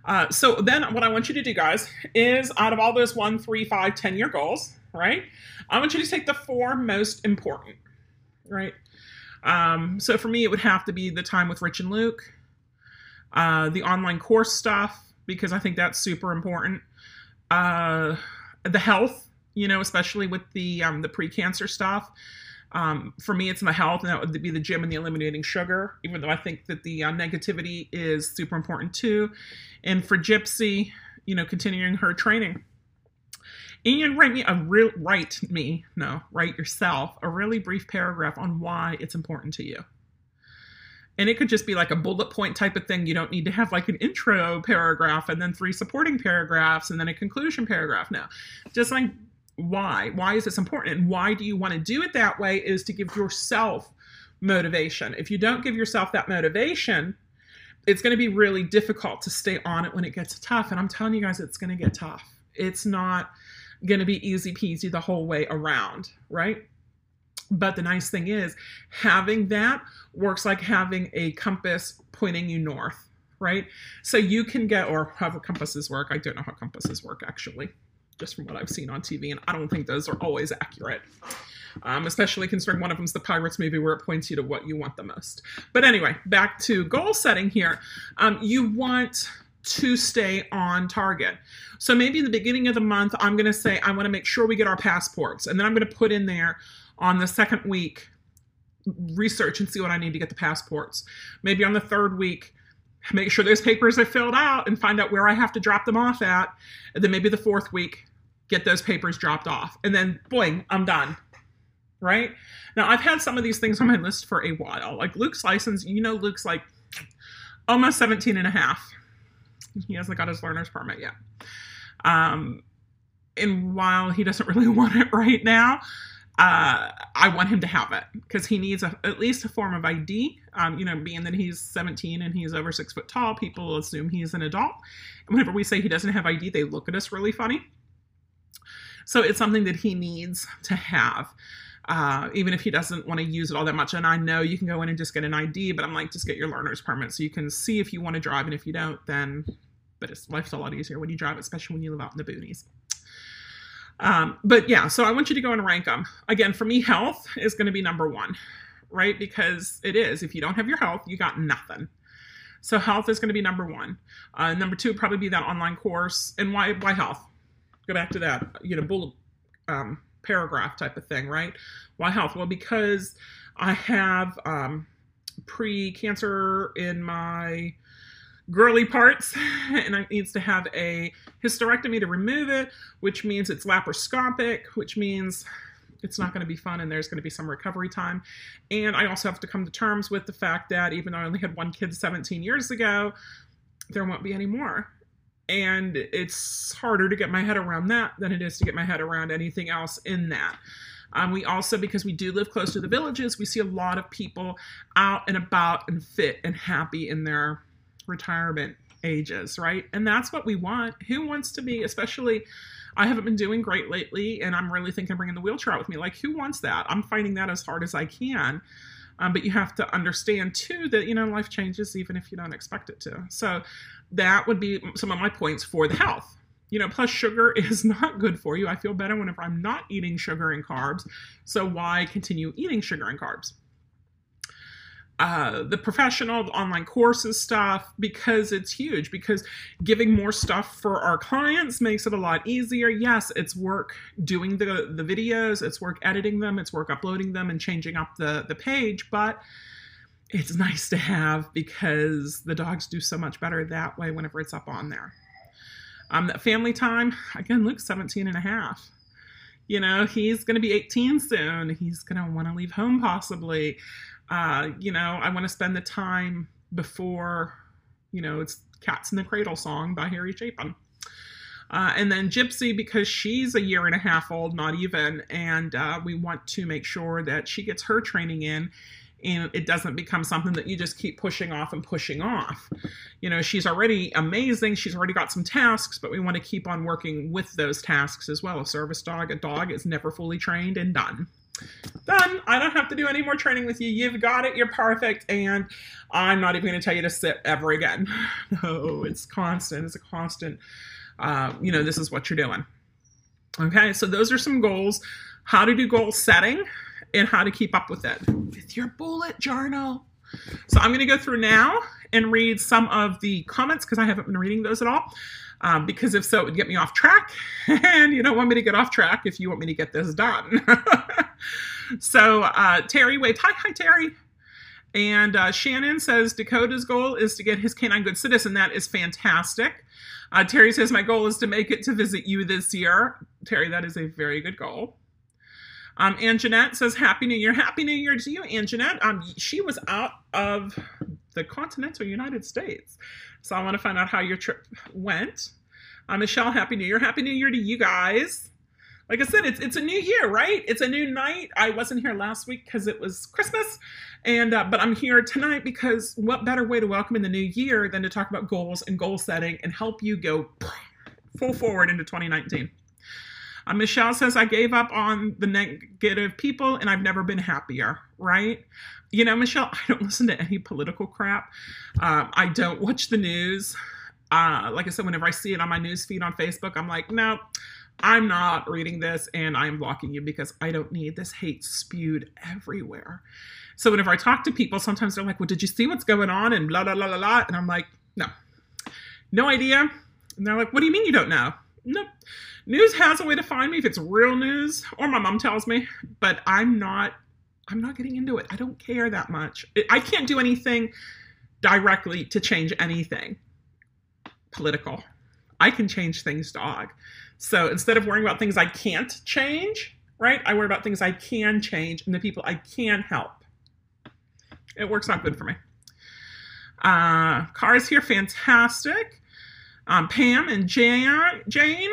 uh, so then what I want you to do, guys, is out of all those one, three, five, 10 year goals, right? I want you to take the four most important, right? Um, so for me, it would have to be the time with Rich and Luke, uh, the online course stuff, because I think that's super important. Uh, the health, you know, especially with the um, the pre-cancer stuff. Um, for me, it's my health, and that would be the gym and the eliminating sugar, even though I think that the uh, negativity is super important too. And for Gypsy, you know, continuing her training. And write me a real write me, no, write yourself a really brief paragraph on why it's important to you. And it could just be like a bullet point type of thing. You don't need to have like an intro paragraph and then three supporting paragraphs and then a conclusion paragraph. No, just like why? Why is this important? And why do you want to do it that way is to give yourself motivation. If you don't give yourself that motivation, it's going to be really difficult to stay on it when it gets tough. And I'm telling you guys, it's going to get tough. It's not going to be easy peasy the whole way around, right? But the nice thing is, having that works like having a compass pointing you north, right? So you can get, or however compasses work. I don't know how compasses work actually just from what I've seen on TV, and I don't think those are always accurate. Um, especially considering one of them's the Pirates movie where it points you to what you want the most. But anyway, back to goal setting here. Um, you want to stay on target. So maybe in the beginning of the month, I'm going to say, I want to make sure we get our passports. And then I'm going to put in there on the second week, research and see what I need to get the passports. Maybe on the third week, make sure those papers are filled out and find out where I have to drop them off at. And then maybe the fourth week, get those papers dropped off. And then, boing, I'm done. Right? Now, I've had some of these things on my list for a while. Like Luke's license, you know, Luke's like almost 17 and a half. He hasn't got his learner's permit yet. Um, and while he doesn't really (laughs) want it right now, uh, I want him to have it because he needs a, at least a form of ID. Um, you know, being that he's 17 and he's over six foot tall, people assume he's an adult. And whenever we say he doesn't have ID, they look at us really funny. So it's something that he needs to have. Uh, even if he doesn't want to use it all that much. And I know you can go in and just get an ID, but I'm like, just get your learner's permit so you can see if you want to drive. And if you don't, then, but it's life's a lot easier when you drive, especially when you live out in the boonies. Um, but yeah, so I want you to go and rank them. Again, for me, health is going to be number one, right? Because it is. If you don't have your health, you got nothing. So health is going to be number one. Uh, number two probably be that online course. And why why health? Go back to that, you know, bullet um, paragraph type of thing, right? Why health? Well, because I have um, pre-cancer in my girly parts (laughs) and it needs to have a hysterectomy to remove it, which means it's laparoscopic, which means it's not going to be fun and there's going to be some recovery time. And I also have to come to terms with the fact that even though I only had one kid 17 years ago, there won't be any more and it's harder to get my head around that than it is to get my head around anything else in that. Um, we also, because we do live close to the villages, we see a lot of people out and about and fit and happy in their retirement ages, right? And that's what we want. Who wants to be, especially, I haven't been doing great lately, and I'm really thinking of bringing the wheelchair out with me. Like, who wants that? I'm finding that as hard as I can. Um, but you have to understand too that you know life changes even if you don't expect it to. So that would be some of my points for the health. You know, plus sugar (laughs) is not good for you. I feel better whenever I'm not eating sugar and carbs. So why continue eating sugar and carbs? Uh, the professional the online courses stuff because it's huge because giving more stuff for our clients makes it a lot easier. Yes it's work doing the the videos it's work editing them it's work uploading them and changing up the the page but it's nice to have because the dogs do so much better that way whenever it's up on there. Um that family time again luke's 17 and a half. You know he's going to be 18 soon. He's going to want to leave home possibly uh, you know, I want to spend the time before, you know, it's Cats in the Cradle song by Harry Chapin. Uh, and then Gypsy, because she's a year and a half old, not even, and uh, we want to make sure that she gets her training in and it doesn't become something that you just keep pushing off and pushing off. You know, she's already amazing. She's already got some tasks, but we want to keep on working with those tasks as well. A service dog, a dog is never fully trained and done done. I don't have to do any more training with you. You've got it. You're perfect. And I'm not even going to tell you to sit ever again. (laughs) No, it's constant. It's a constant. Uh, you know, this is what you're doing. Okay, so those are some goals. How to do goal setting and how to keep up with it with your bullet journal. So I'm going to go through now and read some of the comments because I haven't been reading those at all. Um, because if so, it would get me off track. (laughs) and you don't want me to get off track if you want me to get this done. (laughs) so uh, Terry waved, hi, hi, Terry. And uh, Shannon says Dakota's goal is to get his canine good citizen. That is fantastic. Uh, Terry says, My goal is to make it to visit you this year. Terry, that is a very good goal. Um, Ann Jeanette says, Happy New Year. Happy New Year to you, Ann Jeanette. Um, she was out of the continental United States. So I want to find out how your trip went. Uh, Michelle, Happy New Year. Happy New Year to you guys. Like I said, it's it's a new year, right? It's a new night. I wasn't here last week because it was Christmas, and uh, but I'm here tonight because what better way to welcome in the new year than to talk about goals and goal setting and help you go full forward into 2019. Uh, Michelle says, I gave up on the negative people and I've never been happier, right? You know, Michelle, I don't listen to any political crap. Um, I don't watch the news. Uh, like I said, whenever I see it on my news feed on Facebook, I'm like, no, I'm not reading this and I'm blocking you because I don't need this hate spewed everywhere. So whenever I talk to people, sometimes they're like, well, did you see what's going on? And blah, blah, blah, blah, blah. And I'm like, no, no idea. And they're like, what do you mean you don't know? Nope. News has a way to find me if it's real news, or my mom tells me, but I'm not I'm not getting into it. I don't care that much. I can't do anything directly to change anything political. I can change things, dog. So instead of worrying about things I can't change, right, I worry about things I can change and the people I can help. It works out good for me. Uh, cars here, fantastic. Um, Pam and Jan, Jane.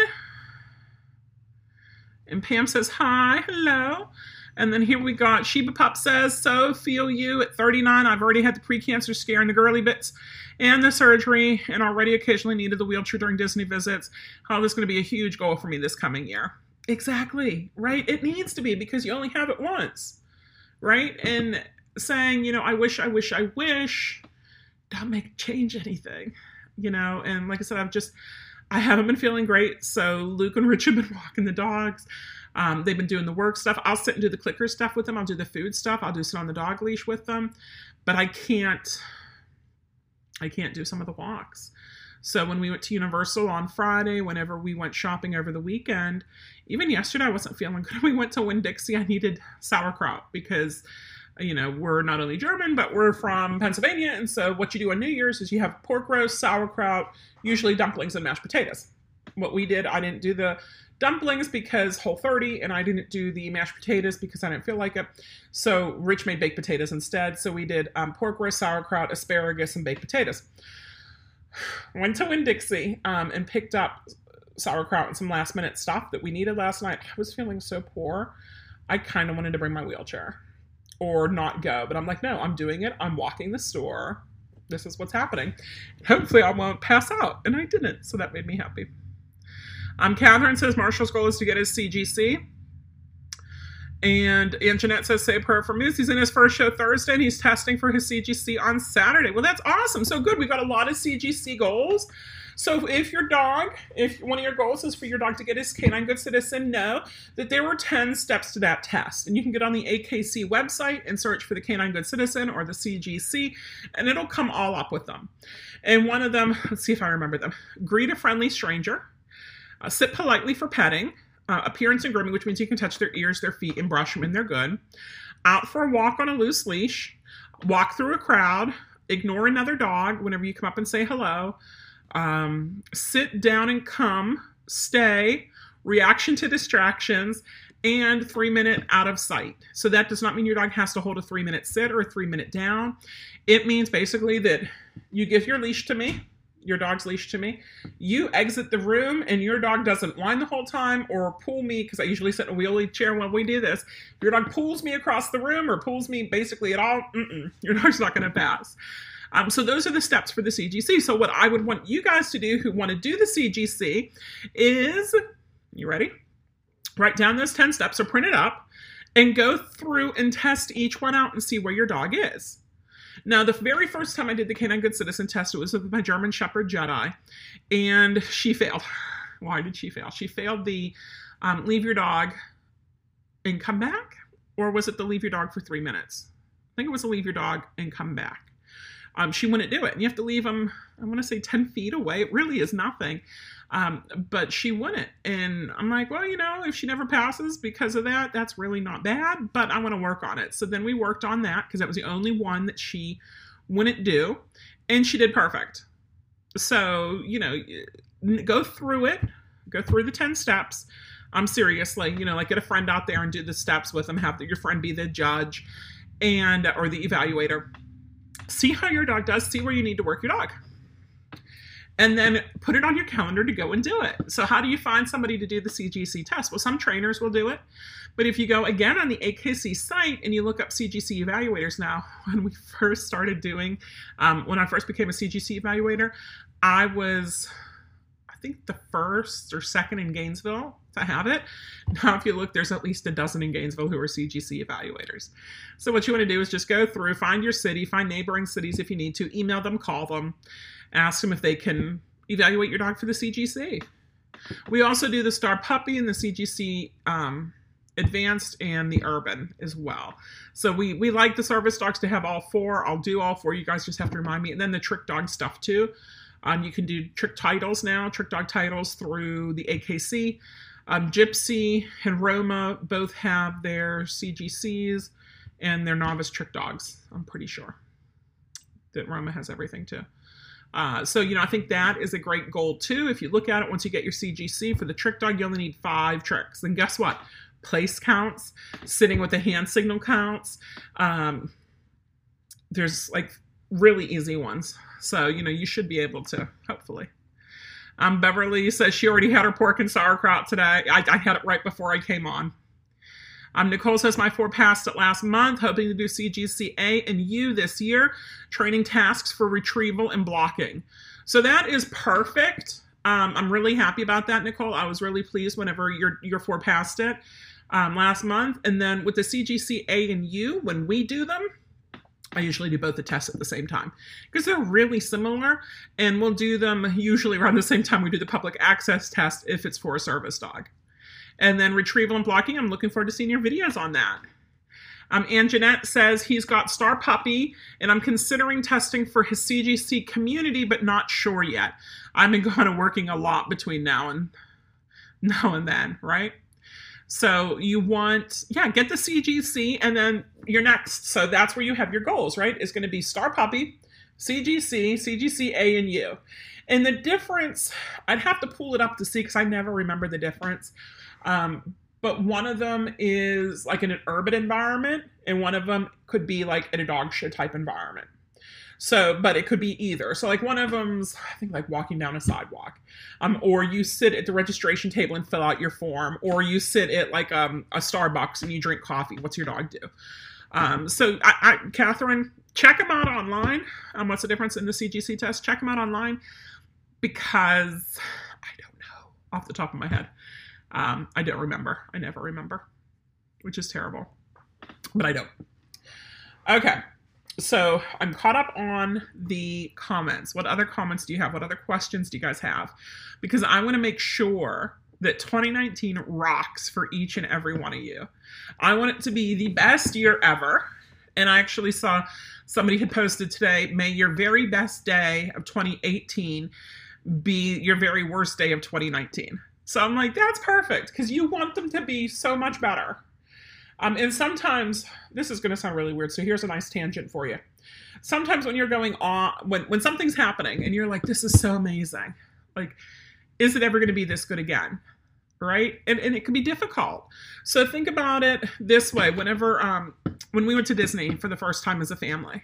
And Pam says, Hi, hello. And then here we got Sheba Pop says, So feel you at 39. I've already had the precancer scare and the girly bits and the surgery, and already occasionally needed the wheelchair during Disney visits. How this is going to be a huge goal for me this coming year. Exactly, right? It needs to be because you only have it once, right? And saying, you know, I wish, I wish, I wish, don't make change anything, you know? And like I said, I've just, I haven't been feeling great. So Luke and Rich have been walking the dogs. Um, they've been doing the work stuff. I'll sit and do the clicker stuff with them. I'll do the food stuff. I'll do sit on the dog leash with them, but I can't. I can't do some of the walks. So when we went to Universal on Friday, whenever we went shopping over the weekend, even yesterday I wasn't feeling good. (laughs) We went to Winn Dixie. I needed sauerkraut because you know, we're not only German, but we're from Pennsylvania. And so what you do on New Year's is you have pork roast, sauerkraut, usually dumplings and mashed potatoes. What we did, I didn't do the dumplings because Whole30 and I didn't do the mashed potatoes because I didn't feel like it. So Rich made baked potatoes instead. So we did um, pork roast, sauerkraut, asparagus, and baked potatoes. (sighs) Went to Winn Dixie um, and picked up sauerkraut and some last minute stuff that we needed last night. I was feeling so poor. I kind of wanted to bring my wheelchair or not go, but I'm like, no, I'm doing it. I'm walking the store. This is what's happening. Hopefully, I won't pass out. And I didn't. So that made me happy. Um, Catherine says Marshall's goal is to get his CGC. And Aunt Jeanette says, say a prayer for Moose. He's in his first show Thursday and he's testing for his CGC on Saturday. Well, that's awesome. So good. We've got a lot of CGC goals. So if your dog, if one of your goals is for your dog to get his canine good citizen, know that there were 10 steps to that test. And you can get on the AKC website and search for the canine good citizen or the CGC, and it'll come all up with them. And one of them, let's see if I remember them greet a friendly stranger, uh, sit politely for petting, uh, appearance and grooming, which means you can touch their ears, their feet, and brush them and they're good. Out for a walk on a loose leash, walk through a crowd, ignore another dog whenever you come up and say hello, um, sit down and come, stay, reaction to distractions, and three minute out of sight. So that does not mean your dog has to hold a three minute sit or a three minute down. It means basically that you give your leash to me, your dog's leash to me. You exit the room and your dog doesn't whine the whole time or pull me because I usually sit in a wheelie chair when we do this. If your dog pulls me across the room or pulls me basically at all, your dog's not going to pass. Um, so those are the steps for the CGC. So what I would want you guys to do who want to do the CGC is, you ready? Write down those 10 steps or print it up and go through and test each one out and see where your dog is. Now, the very first time I did the Canine Good Citizen test, it was with my German Shepherd Jedi, and she failed. (sighs) Why did she fail? She failed the um, leave your dog and come back, or was it the leave your dog for three minutes? I think it was the leave your dog and come back um, she wouldn't do it. And you have to leave them, I want to say 10 feet away. It really is nothing. Um, but she wouldn't. And I'm like, well, you know, if she never passes because of that, that's really not bad, but I want to work on it. So then we worked on that because that was the only one that she wouldn't do. And she did perfect. So, you know, go through it, go through the 10 steps. I'm um, seriously, you know, like get a friend out there and do the steps with them, have your friend be the judge and or the evaluator see how your dog does, see where you need to work your dog. And then put it on your calendar to go and do it. So, how do you find somebody to do the CGC test? Well, some trainers will do it. But if you go again on the AKC site and you look up CGC evaluators now, (laughs) when we first started doing, um, when I first became a CGC evaluator, I was, I think, the first or second in Gainesville have it. (laughs) Now, if you look, there's at least a dozen in Gainesville who are CGC evaluators. So, what you want to do is just go through, find your city, find neighboring cities if you need to, email them, call them, ask them if they can evaluate your dog for the CGC. We also do the Star Puppy and the CGC um, Advanced and the Urban as well. So we we like the service dogs to have all four. I'll do all four. You guys just have to remind me. And then the trick dog stuff too. Um, you can do trick titles now, trick dog titles through the AKC. Um, Gypsy and Roma both have their CGCs and their novice trick dogs. I'm pretty sure that Roma has everything too. Uh, so, you know, I think that is a great goal too. If you look at it, once you get your CGC for the trick dog, you only need five tricks. And guess what? Place counts, sitting with a hand signal counts. Um, there's like really easy ones. So, you know, you should be able to, hopefully. Um, Beverly says she already had her pork and sauerkraut today. I, I had it right before I came on. Um, Nicole says my four passed it last month, hoping to do CGCA and U this year, training tasks for retrieval and blocking. So that is perfect. Um, I'm really happy about that, Nicole. I was really pleased whenever your your four passed it um, last month. And then with the CGCA and U, when we do them, I usually do both the tests at the same time because they're really similar, and we'll do them usually around the same time we do the public access test if it's for a service dog. And then retrieval and blocking, I'm looking forward to seeing your videos on that. Um, and Jeanette says he's got Star Puppy, and I'm considering testing for his CGC community, but not sure yet. I've been (laughs) kind of working a lot between now and now and then, right? So you want, yeah, get the CGC and then you're next. So that's where you have your goals, right? Is going to be Star Puppy, CGC, CGC A, and U. And the difference, I'd have to pull it up to see because I never remember the difference. Um, but one of them is like in an urban environment, and one of them could be like in a dog show type environment. So, but it could be either. So, like one of them's, I think, like walking down a sidewalk, um, or you sit at the registration table and fill out your form, or you sit at like um, a Starbucks and you drink coffee. What's your dog do? Um, so, I, I, Catherine, check them out online. Um, what's the difference in the CGC test? Check them out online because I don't know off the top of my head. Um, I don't remember. I never remember. which is terrible. But I don't. Okay. So I'm caught up on the comments. What other comments do you have? What other questions do you guys have? Because I want to make sure that 2019 rocks for each and every one of you. I want it to be the best year ever. And I actually saw somebody had posted today, may your very best day of 2018 be your very worst day of 2019. So I'm like, that's perfect because you want them to be so much better. Um, and sometimes this is going to sound really weird. So here's a nice tangent for you. Sometimes when you're going on, when when something's happening and you're like, this is so amazing, like, is it ever going to be this good again? Right? And, and it can be difficult. So think about it this way. Whenever um, when we went to Disney for the first time as a family,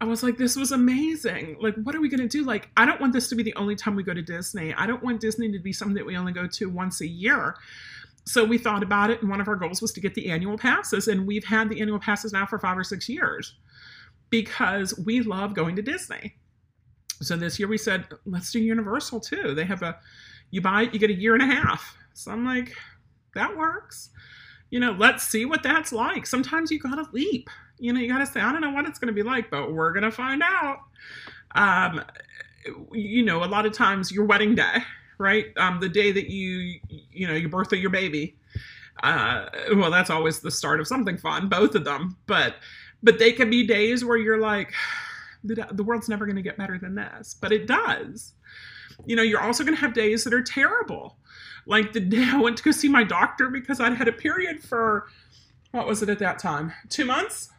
I was like, this was amazing. Like, what are we going to do? Like, I don't want this to be the only time we go to Disney. I don't want Disney to be something that we only go to once a year. So we thought about it, and one of our goals was to get the annual passes. And we've had the annual passes now for five or six years because we love going to Disney. So this year we said, let's do Universal too. They have a, you buy it, you get a year and a half. So I'm like, that works. You know, let's see what that's like. Sometimes you gotta leap. You know, you gotta say, I don't know what it's gonna be like, but we're gonna find out. Um, you know, a lot of times your wedding day, right? Um, the day that you, you know, your birthday, your baby. Uh, well, that's always the start of something fun, both of them. But, but they can be days where you're like, (sighs) the, the world's never going to get better than this, but it does. You know, you're also going to have days that are terrible. Like the day (laughs) I went to go see my doctor because I'd had a period for, what was it at that time? Two months?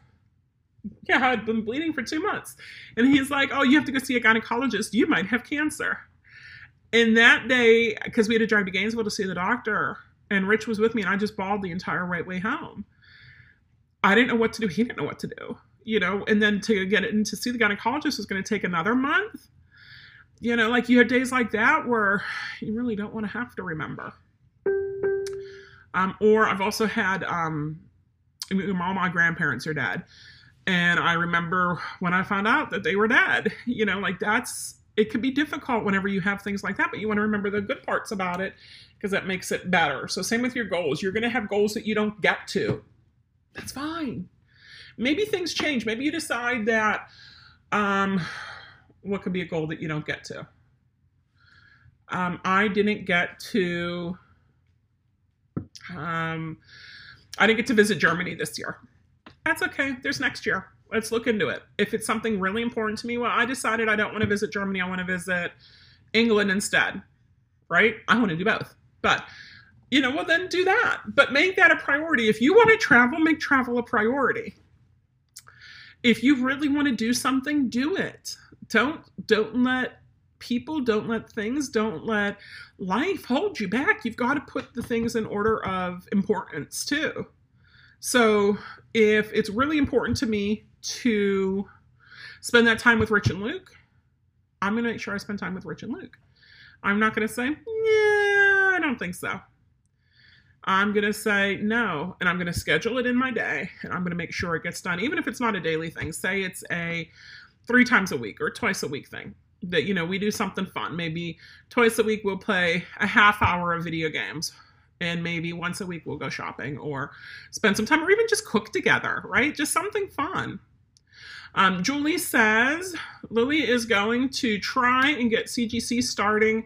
Yeah, I had been bleeding for two months. And he's like, Oh, you have to go see a gynecologist. You might have cancer. And that day, because we had to drive to Gainesville to see the doctor, and Rich was with me, and I just bawled the entire right way home. I didn't know what to do. He didn't know what to do, you know. And then to get and to see the gynecologist was going to take another month. You know, like you had days like that where you really don't want to have to remember. Um, or I've also had um, all my grandparents are dead, and I remember when I found out that they were dead. You know, like that's it can be difficult whenever you have things like that, but you want to remember the good parts about it because that makes it better. So, same with your goals. You're going to have goals that you don't get to. That's fine. Maybe things change. Maybe you decide that um, what could be a goal that you don't get to. Um, I didn't get to. Um, I didn't get to visit Germany this year. That's okay. There's next year let's look into it. If it's something really important to me, well, I decided I don't want to visit Germany. I want to visit England instead, right? I want to do both. But, you know, well, then do that. But make that a priority. If you want to travel, make travel a priority. If you really want to do something, do it. Don't don't let people, don't let things, don't let life hold you back. You've got to put the things in order of importance too. So, if it's really important to me to spend that time with Rich and Luke, I'm going to make sure I spend time with Rich and Luke. I'm not going to say, yeah, I don't think so. I'm going to say no, and I'm going to schedule it in my day, and I'm going to make sure it gets done, even if it's not a daily thing. Say it's a three times a week or twice a week thing. That, you know, we do something fun. Maybe twice a week we'll play a half hour of video games and maybe once a week we'll go shopping or spend some time or even just cook together, right? Just something fun. Um, Julie says Lily is going to try and get CGC starting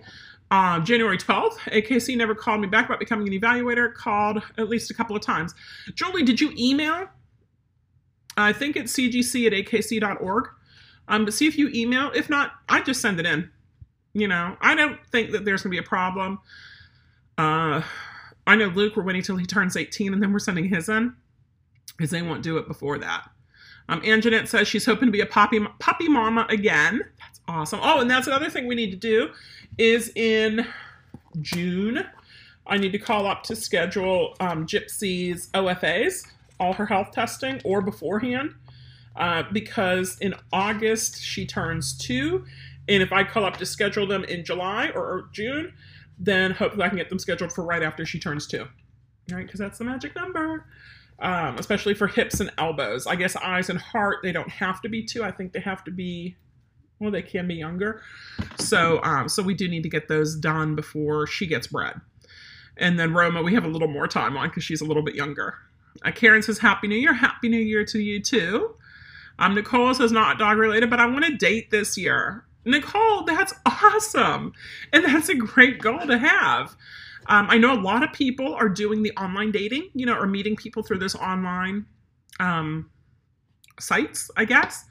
uh, January 12th. AKC never called me back about becoming an evaluator, called at least a couple of times. Julie, did you email? I think it's cgc at akc.org. Um, but see if you email. If not, I just send it in. You know, I don't think that there's going to be a problem. Uh, I know Luke, we're waiting till he turns 18 and then we're sending his in because they won't do it before that. Um, Anjanette says she's hoping to be a poppy, poppy mama again. That's awesome. Oh, and that's another thing we need to do is in June, I need to call up to schedule um, Gypsy's OFAs, all her health testing, or beforehand, uh, because in August she turns two. And if I call up to schedule them in July or, or June, then hopefully I can get them scheduled for right after she turns two. Right? Because that's the magic number. Um, especially for hips and elbows. I guess eyes and heart, they don't have to be two. I think they have to be, well, they can be younger. So, um, so we do need to get those done before she gets bred. And then Roma, we have a little more time on because she's a little bit younger. Uh, Karen says, Happy New Year. Happy New Year to you too. Um, Nicole says, Not dog related, but I want to date this year. Nicole, that's awesome. And that's a great goal to have. Um, I know a lot of people are doing the online dating, you know, or meeting people through this online um, sites, I guess.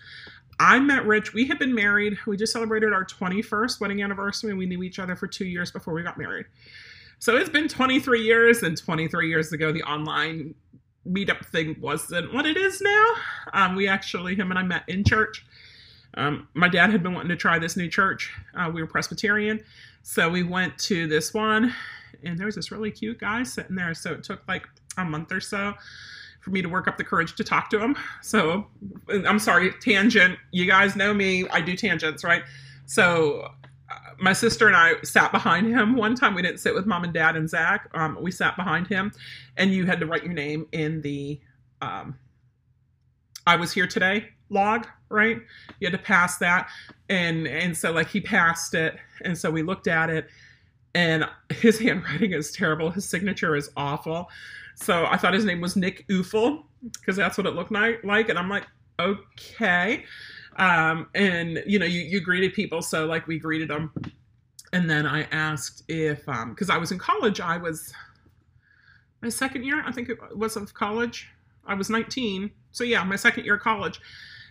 I met Rich. We had been married. We just celebrated our 21st wedding anniversary. We knew each other for two years before we got married. So it's been 23 years, and 23 years ago, the online meetup thing wasn't what it is now. Um, we actually, him and I met in church. Um, my dad had been wanting to try this new church. Uh, we were Presbyterian. So we went to this one, and there was this really cute guy sitting there. So it took like a month or so for me to work up the courage to talk to him. So I'm sorry, tangent. You guys know me. I do tangents, right? So uh, my sister and I sat behind him one time. We didn't sit with mom and dad and Zach. Um, we sat behind him, and you had to write your name in the um, "I was here today" log, right? You had to pass that, and and so like he passed it, and so we looked at it, and his (laughs) handwriting is terrible. His signature is awful. So I thought his name was Nick Ufel because that's what it looked like. And I'm like, okay. Um, and you know, you, you greeted people. So like we greeted them. And then I asked if, um, cause I was in college, I was my second year, I think it was of college. I was 19. So yeah, my second year of college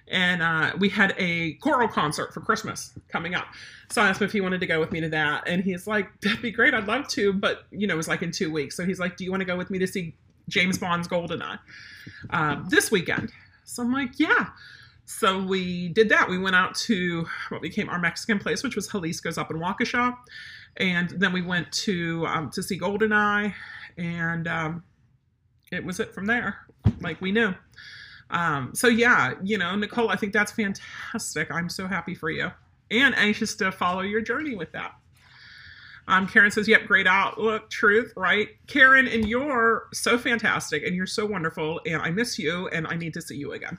and uh, we had a choral concert for Christmas coming up. So I asked him if he wanted to go with me to that, and he's like, "That'd be great. I'd love to, but you know, it was like in two weeks." So he's like, "Do you want to go with me to see James Bond's Goldeneye uh, this weekend?" So I'm like, "Yeah." So we did that. We went out to what became our Mexican place, which was Jalisco's up in Waukesha, and then we went to um, to see Goldeneye, and um, it was it from there. Like we knew. Um, so yeah, you know, Nicole, I think that's fantastic. I'm so happy for you and anxious to follow your journey with that. Um, Karen says, "Yep, great outlook, truth, right?" Karen, and you're so fantastic, and you're so wonderful, and I miss you, and I need to see you again.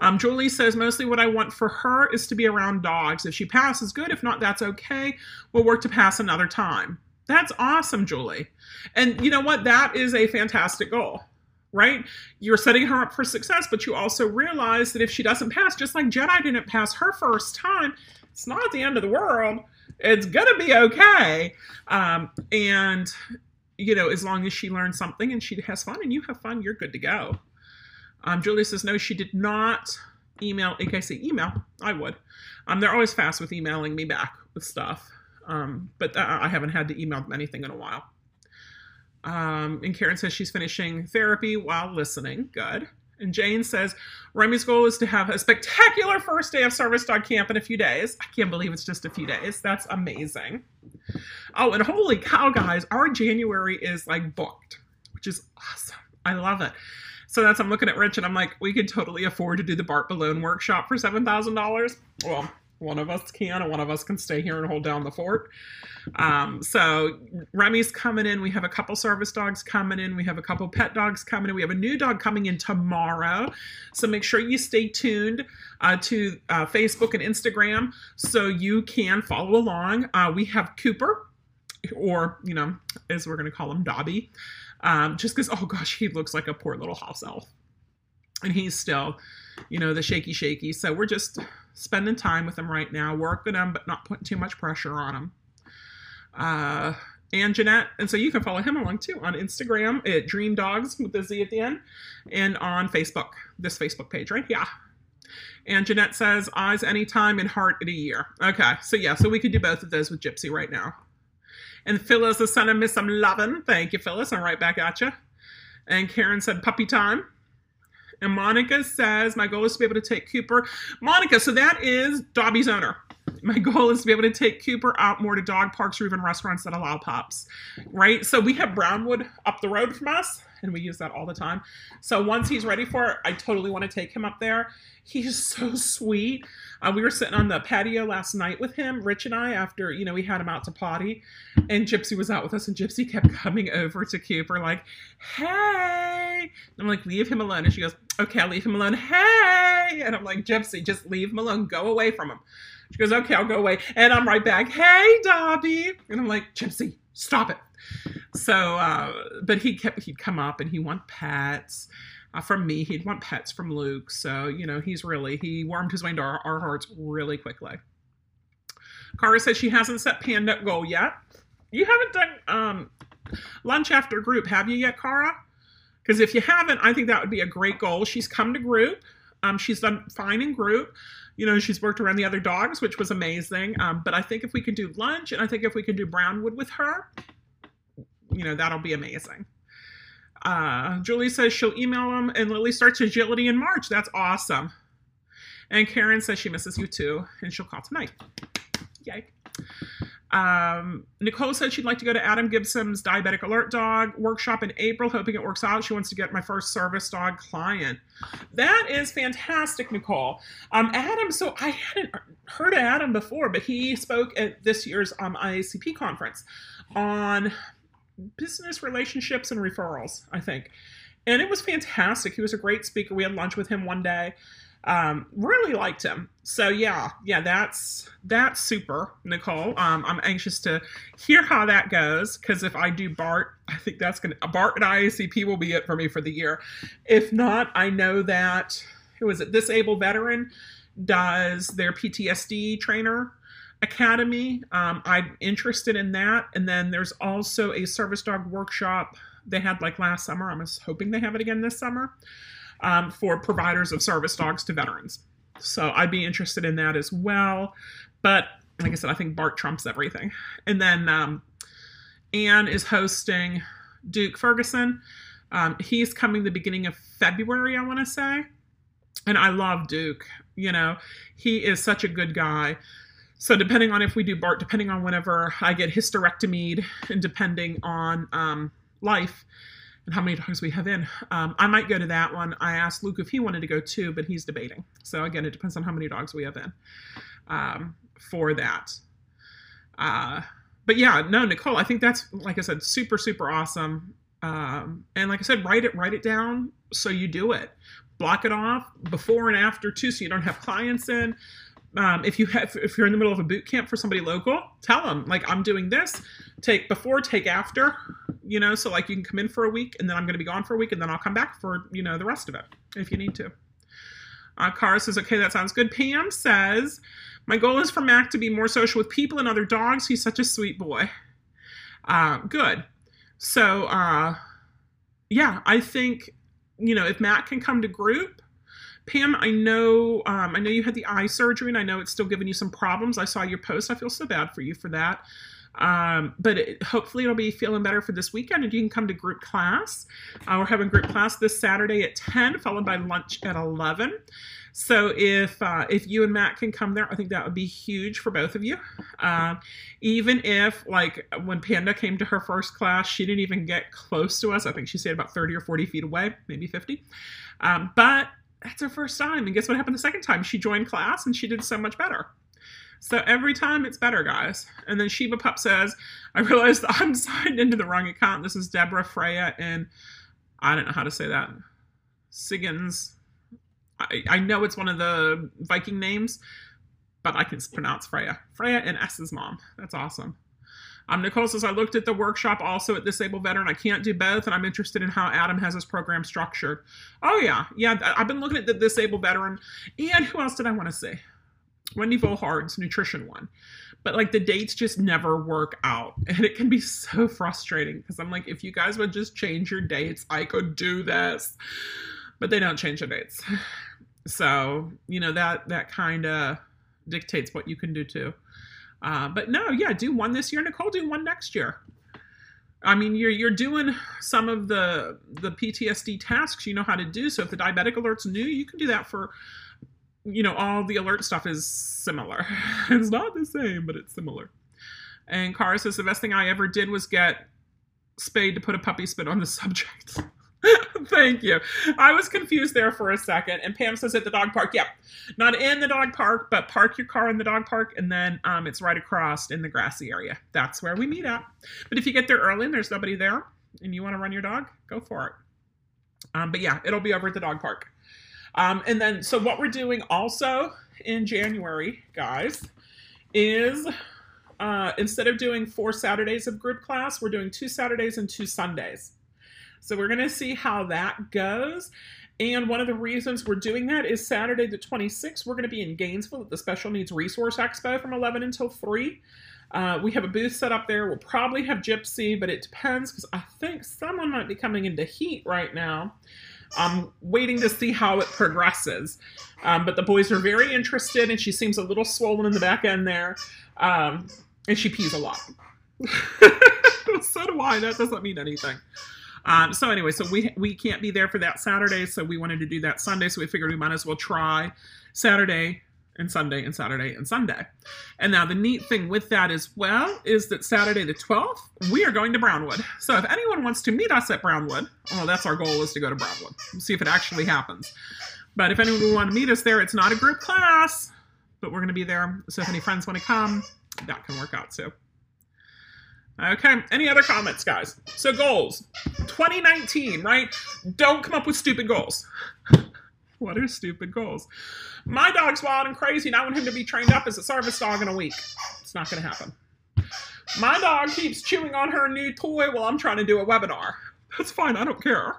Um, Julie says, mostly what I want for her is to be around dogs. If she passes, good. If not, that's okay. We'll work to pass another time. That's awesome, Julie. And you know what? That is a fantastic goal right? You're setting her up for success, but you also realize that if she doesn't pass, just like Jedi didn't pass her first time, it's not the end of the world. It's gonna be okay. Um, and you know, as long as she learns something and she has fun and you have fun, you're good to go. Um, Julia says, no, she did not email AKC. Email, I would. Um, they're always fast with emailing me back with stuff. Um, but uh, I haven't had to email them anything in a while. Um, and Karen says she's finishing therapy while listening. Good. And Jane says Remy's goal is to have a spectacular first day of service dog camp in a few days. I can't believe it's just a few days. That's amazing. Oh, and holy cow, guys, our January is like booked, which is awesome. I love it. So that's I'm looking at Rich and I'm like, we could totally afford to do the Bart Bellon workshop for seven thousand dollars. Well, one of us can, and one of us can stay here and hold down the fort. Um, so Remy's coming in. We have a couple service dogs coming in. We have a couple pet dogs coming in. We have a new dog coming in tomorrow. So make sure you stay tuned uh, to uh, Facebook and Instagram so you can follow along. Uh, we have Cooper, or you know, as we're going to call him, Dobby. Um, just because, oh gosh, he looks like a poor little house elf, and he's still, you know, the shaky shaky. So we're just spending time with them right now, working him, but not putting too much pressure on them. Uh, and Jeanette, and so you can follow him along too on Instagram at Dream Dogs with the Z at the end, and on Facebook, this Facebook page right here. And Jeanette says eyes anytime and heart in a year. Okay, so yeah, so we could do both of those with Gypsy right now. And Phyllis is sending me some loving. Thank you, Phyllis. I'm right back at you. And Karen said puppy time. And Monica says, My goal is to be able to take Cooper. Monica, so that is Dobby's owner. My (laughs) goal is to be able to take Cooper out more to dog parks or even restaurants that allow pups, right? So we have Brownwood up the road from us, and we use that all the time. So once he's ready for it, I totally want to take him up there. He's (laughs) so sweet. Uh, we were sitting on the patio last night with him, Rich and I, after, you know, we had him out to potty, and Gypsy was out with us, and Gypsy kept (laughs) coming over to Cooper, like, hey. I'm like, leave him alone. And she goes, okay, I'll leave him alone. Hey. And I'm like, Gypsy, just leave him alone. Go away from him. She goes, okay, I'll go away. And I'm right back, hey, Dobby. And I'm like, Gypsy, stop it. So, uh, but he kept he'd come up and he want pets. Uh, from me, he'd want pets from Luke. So, you know, he's really, he warmed his way into our, our hearts really quickly. Cara says she hasn't set Panda goal yet. You haven't done um, lunch after group, have you yet, Cara? Because if you haven't, I think that would be a great goal. She's come to group. Um, she's done fine in group. You know, she's worked around the other dogs, which was amazing. Um, but I think if we can do lunch and I think if we can do Brownwood with her, you know, that'll be amazing. Uh, Julie says she'll email him, and Lily starts agility in March. That's awesome. And Karen says she misses you too, and she'll call tonight. Yay. Um, Nicole said she'd like to go to Adam Gibson's Diabetic Alert Dog workshop in April, hoping it works out. She wants to get my first service dog client. That is fantastic, Nicole. Um, Adam, so I hadn't heard of Adam before, but he spoke at this year's um, IACP conference on business relationships and referrals, I think. And it was fantastic. He was a great speaker. We had lunch with him one day. Um, really liked him. So yeah, yeah, that's that's super, Nicole. Um, I'm anxious to hear how that goes because if I do Bart, I think that's gonna Bart and IACP will be it for me for the year. If not, I know that who is it? Disabled veteran does their PTSD trainer academy. Um, I'm interested in that. And then there's also a service dog workshop they had like last summer. I'm hoping they have it again this summer um, for providers of service dogs to veterans. So I'd be interested in that as well. But like I said, I think Bart trumps everything. And then um, Anne is hosting Duke Ferguson. Um, he's coming the beginning of February, I want to say. And I love Duke. You know, he is such a good guy. So depending on if we do Bart, depending on whenever I get hysterectomied, and depending on um, life and how many dogs we have in, um, I might go to that one. I asked Luke if he wanted to go too, but he's debating. So again, it depends on how many dogs we have in um, for that. Uh, but yeah, no, Nicole, I think that's like I said, super super awesome. Um, and like I said, write it write it down so you do it. Block it off before and after too, so you don't have clients in um, if you have if you're in the middle of a boot camp for somebody local tell them like i'm doing this take before take after you know so like you can come in for a week and then i'm going to be gone for a week and then i'll come back for you know the rest of it if you need to uh, Cara says, okay, that sounds good. Pam says, my goal is for Mac to be more social with people and other dogs. He's such a sweet boy. Uh, good. So, uh, yeah, I think, you know, if Mac can come to group, Pam, I know um, I know you had the eye surgery, and I know it's still giving you some problems. I saw your post. I feel so bad for you for that. Um, but it, hopefully it'll be feeling better for this weekend, and you can come to group class. Uh, we're having group class this Saturday at ten, followed by lunch at eleven. So if uh, if you and Matt can come there, I think that would be huge for both of you. Uh, even if like when Panda came to her first class, she didn't even get close to us. I think she stayed about thirty or forty feet away, maybe fifty. Um, but that's her first time. And guess what happened the second time? She joined class and she did so much better. So every time it's better, guys. And then Shiba Pup says, I realized (laughs) I'm signed into the wrong account. This is Deborah Freya and I don't know how to say that. Siggins. I, I know it's one of the Viking names, but I can pronounce Freya. Freya and S's mom. That's awesome. Um, Nicole says, I looked at the workshop also at Disabled Veteran. I can't do both, and I'm interested in how Adam has his program structured. Oh, yeah. Yeah, I've been looking at the Disabled Veteran. And who else did I want to say? Wendy Volhard's nutrition one. But like the dates just never work out. (laughs) And it can be so frustrating because I'm like, if you guys would just change your dates, I could do this. But they don't change the dates. (sighs) So, you know, that that kind of dictates what you can do too. Uh, but no, yeah, do one this year, Nicole. Do one next year. I mean, you're you're doing some of the the PTSD tasks you know how to do. So if the diabetic alert's new, you can do that for, you know, all the alert stuff is similar. (laughs) it's not the same, but it's similar. And Cara says the best thing I ever did was get Spade to put a puppy spit on the (laughs) subject. (laughs) Thank you. I was confused there for a second. And Pam says at the dog park. Yep. Not in the dog park, but park your car in the dog park and then um, it's right across in the grassy area. That's where we meet at. But if you get there early and there's nobody there and you want to run your dog, go for it. Um, but yeah, it'll be over at the dog park. Um, and then, so what we're doing also in January, guys, is uh, instead of doing four Saturdays of group class, we're doing two Saturdays and two Sundays. So we're going to see how that goes. And one of the reasons we're doing that is Saturday the 26th, we're going to be in Gainesville at the Special Needs Resource Expo from 11 until 3. Uh, we have a booth set up there. We'll probably have Gypsy, but it depends because I think someone might be coming into heat right now. I'm waiting to see how it progresses. Um, but the boys are very interested, and she seems a little swollen in the back end there. Um, and she pees a lot. (laughs) so do I. That doesn't mean anything. Um, so anyway, so we we can't be there for that Saturday, so we wanted to do that Sunday. So we figured we might as well try Saturday and Sunday and Saturday and Sunday. And now the neat thing with that as well is that Saturday the 12th, we are going to Brownwood. So if anyone wants to meet us at Brownwood, oh, that's our goal is to go to Brownwood. see if it actually happens. But if anyone would want to meet us there, it's not a group class, but we're going to be there. So if any friends want to come, that can work out too. Okay, any other comments, guys? So goals. 2019, right? Don't come up with stupid goals. (laughs) what are stupid goals? My dog's wild and crazy, and I want him to be trained up as a service dog in a week. It's not going to happen. My dog keeps chewing on her new toy while I'm trying to do a webinar. That's fine, I don't care.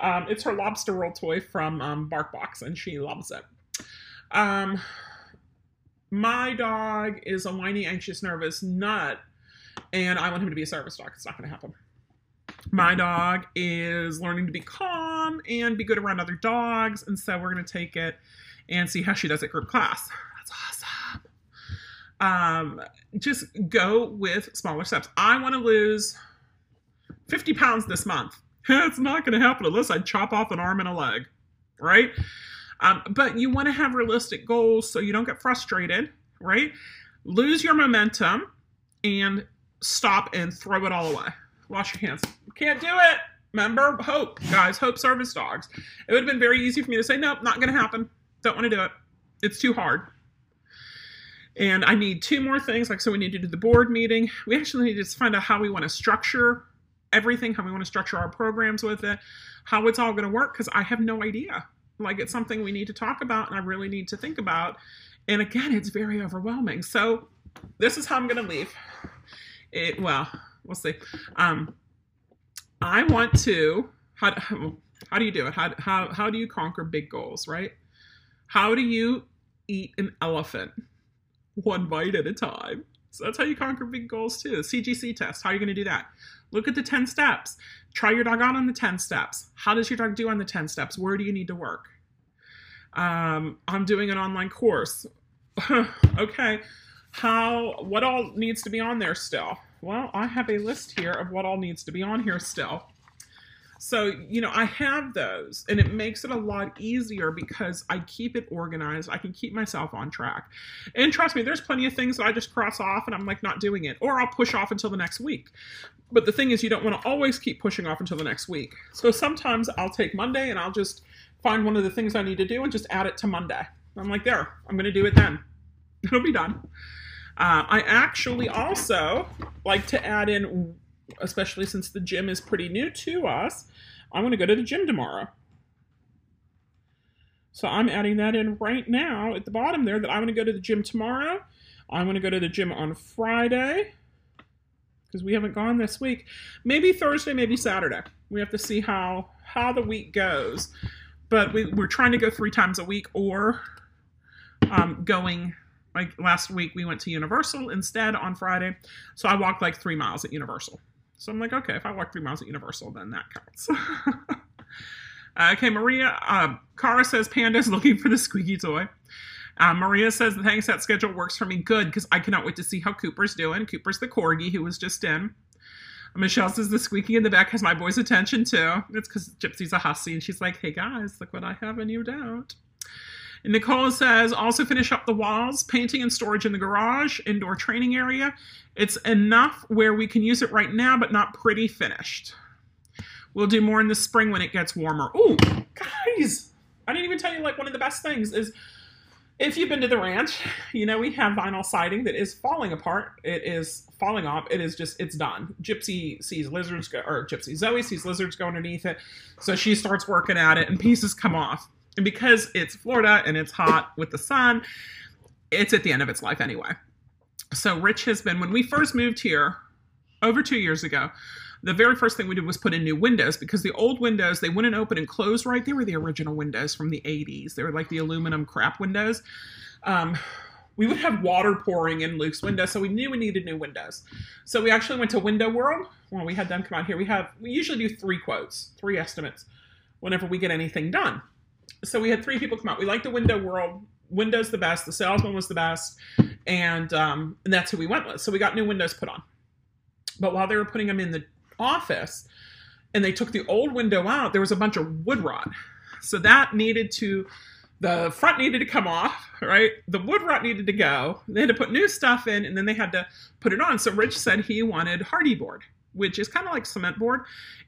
Um, it's her lobster roll toy from um, BarkBox, and she loves it. Um, my dog is a whiny, anxious, nervous nut and I want him to be a service dog. It's not going to happen. My dog is learning to be calm and be good around other dogs, and so we're going to take it and see how she does at group class. That's awesome. Um, just go with smaller steps. I want to lose 50 pounds this month. (laughs) it's not going to happen unless I chop off an arm and a leg, right? Um, but you want to have realistic goals so you don't get frustrated, right? Lose your momentum and stop and throw it all away. Wash your hands. Can't do it. Remember, hope, guys, hope service dogs. It would have been very easy for me to say, nope, not going to happen. Don't want to do it. It's too hard. And I need two more things. Like, so we need to do the board meeting. We actually need to find out how we want to structure everything, how we want to structure our programs with it, how it's all going to work, because I have no idea. Like, it's something we need to talk about and I really need to think about. And again, it's very overwhelming. So, this is how I'm going to leave it well we'll see. Um i want to how, how do you do it? How, how how do you conquer big goals right? How do you eat an elephant? One bite at a time. So that's how you conquer big goals too. Cgc test how are you going to do that? Look at the 10 steps. Try your dog out on the 10 steps. How does your dog do on the 10 steps? Where do you need to work? Um, i'm doing an online course. (sighs) Okay how what all needs to be on there still? Well, I have a list here of what all needs to be on here still. So, you know, I have those and it makes it a lot easier because I keep it organized. I can keep myself on track. And trust me, there's plenty of things that I just cross off and I'm like not doing it, or I'll push off until the next week. But the thing is, you don't want to always keep pushing off until the next week. So sometimes I'll take Monday and I'll just find one of the things I need to do and just add it to Monday. I'm like, there, I'm going to do it then. It'll be done. Uh, I actually also like to add in, especially since the gym is pretty new to us, I'm going to go to the gym tomorrow. So I'm adding that in right now at the bottom there that I'm going to go to the gym tomorrow. I'm going to go to the gym on Friday because we haven't gone this week. Maybe Thursday, maybe Saturday. We have to see how how the week goes. But we, we're trying to go three times a week or um, going like last week, we went to Universal instead on Friday. So I walked like three miles at Universal. So I'm like, okay, if I walk three miles at Universal, then that counts. (laughs) okay, Maria, uh, Cara says Panda's looking for the squeaky toy. Uh, Maria says, thanks, that schedule works for me good because I cannot wait to see how Cooper's doing. Cooper's the corgi who was just in. Michelle says the squeaking in the back has my boy's attention too. It's because Gypsy's a hussy and she's like, hey guys, look what I have and you don't. And Nicole says also finish up the walls, painting and storage in the garage, indoor training area. It's enough where we can use it right now, but not pretty finished. We'll do more in the spring when it gets warmer. Oh, guys, I didn't even tell you like one of the best things is if you've been to the ranch, you know we have vinyl siding that is falling apart. It is falling off. It is just it's done. Gypsy sees lizards go, or Gypsy Zoe sees lizards go underneath it, so she starts working at it, and pieces come off. And because it's Florida and it's hot with the sun, it's at the end of its life anyway. So Rich has been, when we first moved here over two years ago, the very first thing we did was put in new windows because the old windows they wouldn't open and close right. They were the original windows from the 80s. They were like the aluminum crap windows. Um, we would have water pouring in Luke's window, so we knew we needed new windows. So we actually went to Window World when we had them come out here. We have we usually do three quotes, three estimates whenever we get anything done. So we had three people come out. We liked the Window World. Window's the best. The salesman was the best, and um, and that's who we went with. So we got new windows put on. But while they were putting them in the office, and they took the old window out, there was a bunch of wood rot. So that needed to the front needed to come off, right? The wood rot needed to go. They had to put new stuff in, and then they had to put it on. So Rich said he wanted Hardie board, which is kind of like cement board,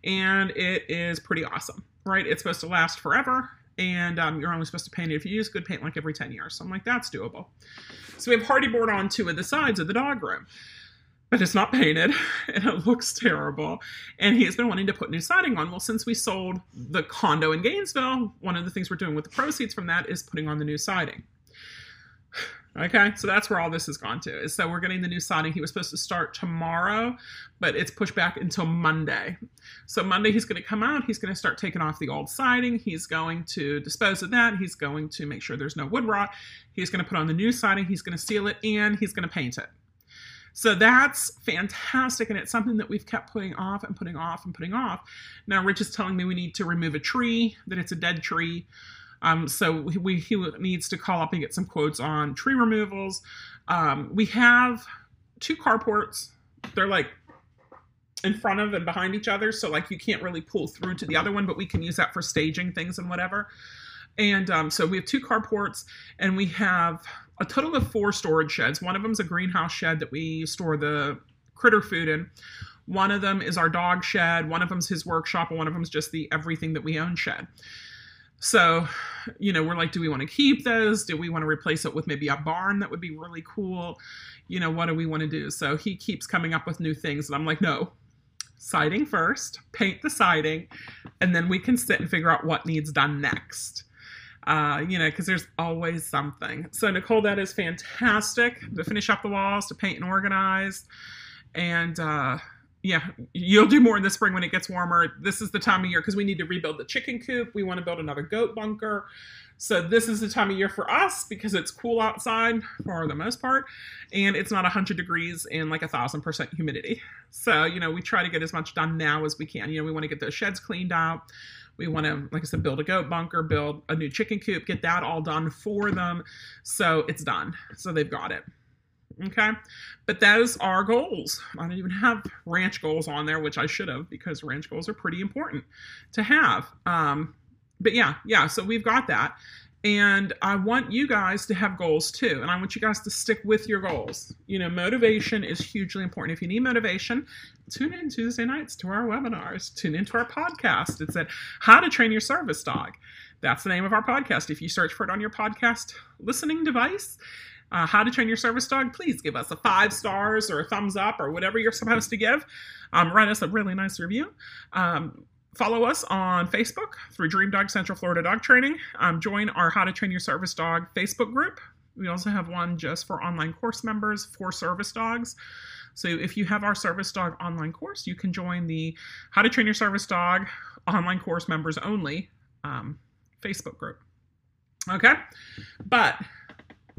and it is pretty awesome, right? It's supposed to last forever, and um, you're only supposed to paint it if you use good paint like every 10 years. So I'm like, that's doable. So we have Hardie board on two of the sides of the dog room but it's not painted (laughs) and it looks terrible. And he has been wanting to put new siding on. Well, since we sold the condo in Gainesville, one of the things we're doing with the proceeds from that is putting on the new siding. Okay, so that's where all this has gone to. Is so we're getting the new siding. He was supposed to start tomorrow, but it's pushed back until Monday. So Monday he's going to come out. He's going to start taking off the old siding. He's going to dispose of that. He's going to make sure there's no wood rot. He's going to put on the new siding. He's going to seal it and he's going to paint it. So that's fantastic. And it's something that we've kept putting off and putting off and putting off. Now, Rich is telling me we need to remove a tree, that it's a dead tree. Um, so we, he needs to call up and get some quotes on tree removals. Um, we have two carports. They're like in front of and behind each other. So like you can't really pull through to the other one, but we can use that for staging things and whatever. And um, so we have two carports and we have a total of four storage sheds. One of them is a greenhouse shed that we store the critter food in. One of them is our dog shed. One of them's his workshop, and one of them's just the everything that we own shed. So, you know, we're like, do we want to keep those? Do we want to replace it with maybe a barn that would be really cool? You know, what do we want to do? So he keeps coming up with new things, and I'm like, no, siding first, paint the siding, and then we can sit and figure out what needs done next uh, you know, because there's always something. So, Nicole, that is fantastic to finish up the walls, to paint and organize. And uh, yeah, you'll do more in the spring when it gets warmer. This is the time of year because we need to rebuild the chicken coop. We want to build another goat bunker. So, this is the time of year for us because it's cool outside for the most part and it's not 100 degrees and like a thousand percent humidity. So, you know, we try to get as much done now as we can. You know, we want to get those sheds cleaned out we want to, like I said, build a goat bunker, build a new chicken coop, get that all done for them. So it's done. So they've got it. Okay. But those are goals. I don't even have ranch goals on there, which I should have because ranch goals are pretty important to have. Um, but yeah, yeah. So we've got that. And I want you guys to have goals too. And I want you guys to stick with your goals. You know, motivation is hugely important. If you need motivation, tune in Tuesday nights to our webinars, tune into our podcast. It's at How to Train Your Service Dog. That's the name of our podcast. If you search for it on your podcast listening device, uh, How to Train Your Service Dog, please give us a five stars or a thumbs up or whatever you're supposed to give. Um, write us a really nice review. Um, Follow us on Facebook through Dream Dog Central Florida Dog Training. Um, join our How to Train Your Service Dog Facebook group. We also have one just for online course members for service dogs. So if you have our service dog online course, you can join the How to Train Your Service Dog online course members only um, Facebook group. Okay, but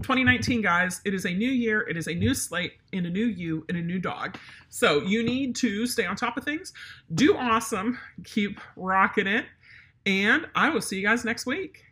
2019, guys, it is a new year, it is a new slate, and a new you, and a new dog. So you need to stay on top of things, do awesome, keep rocking it, and I will see you guys next week.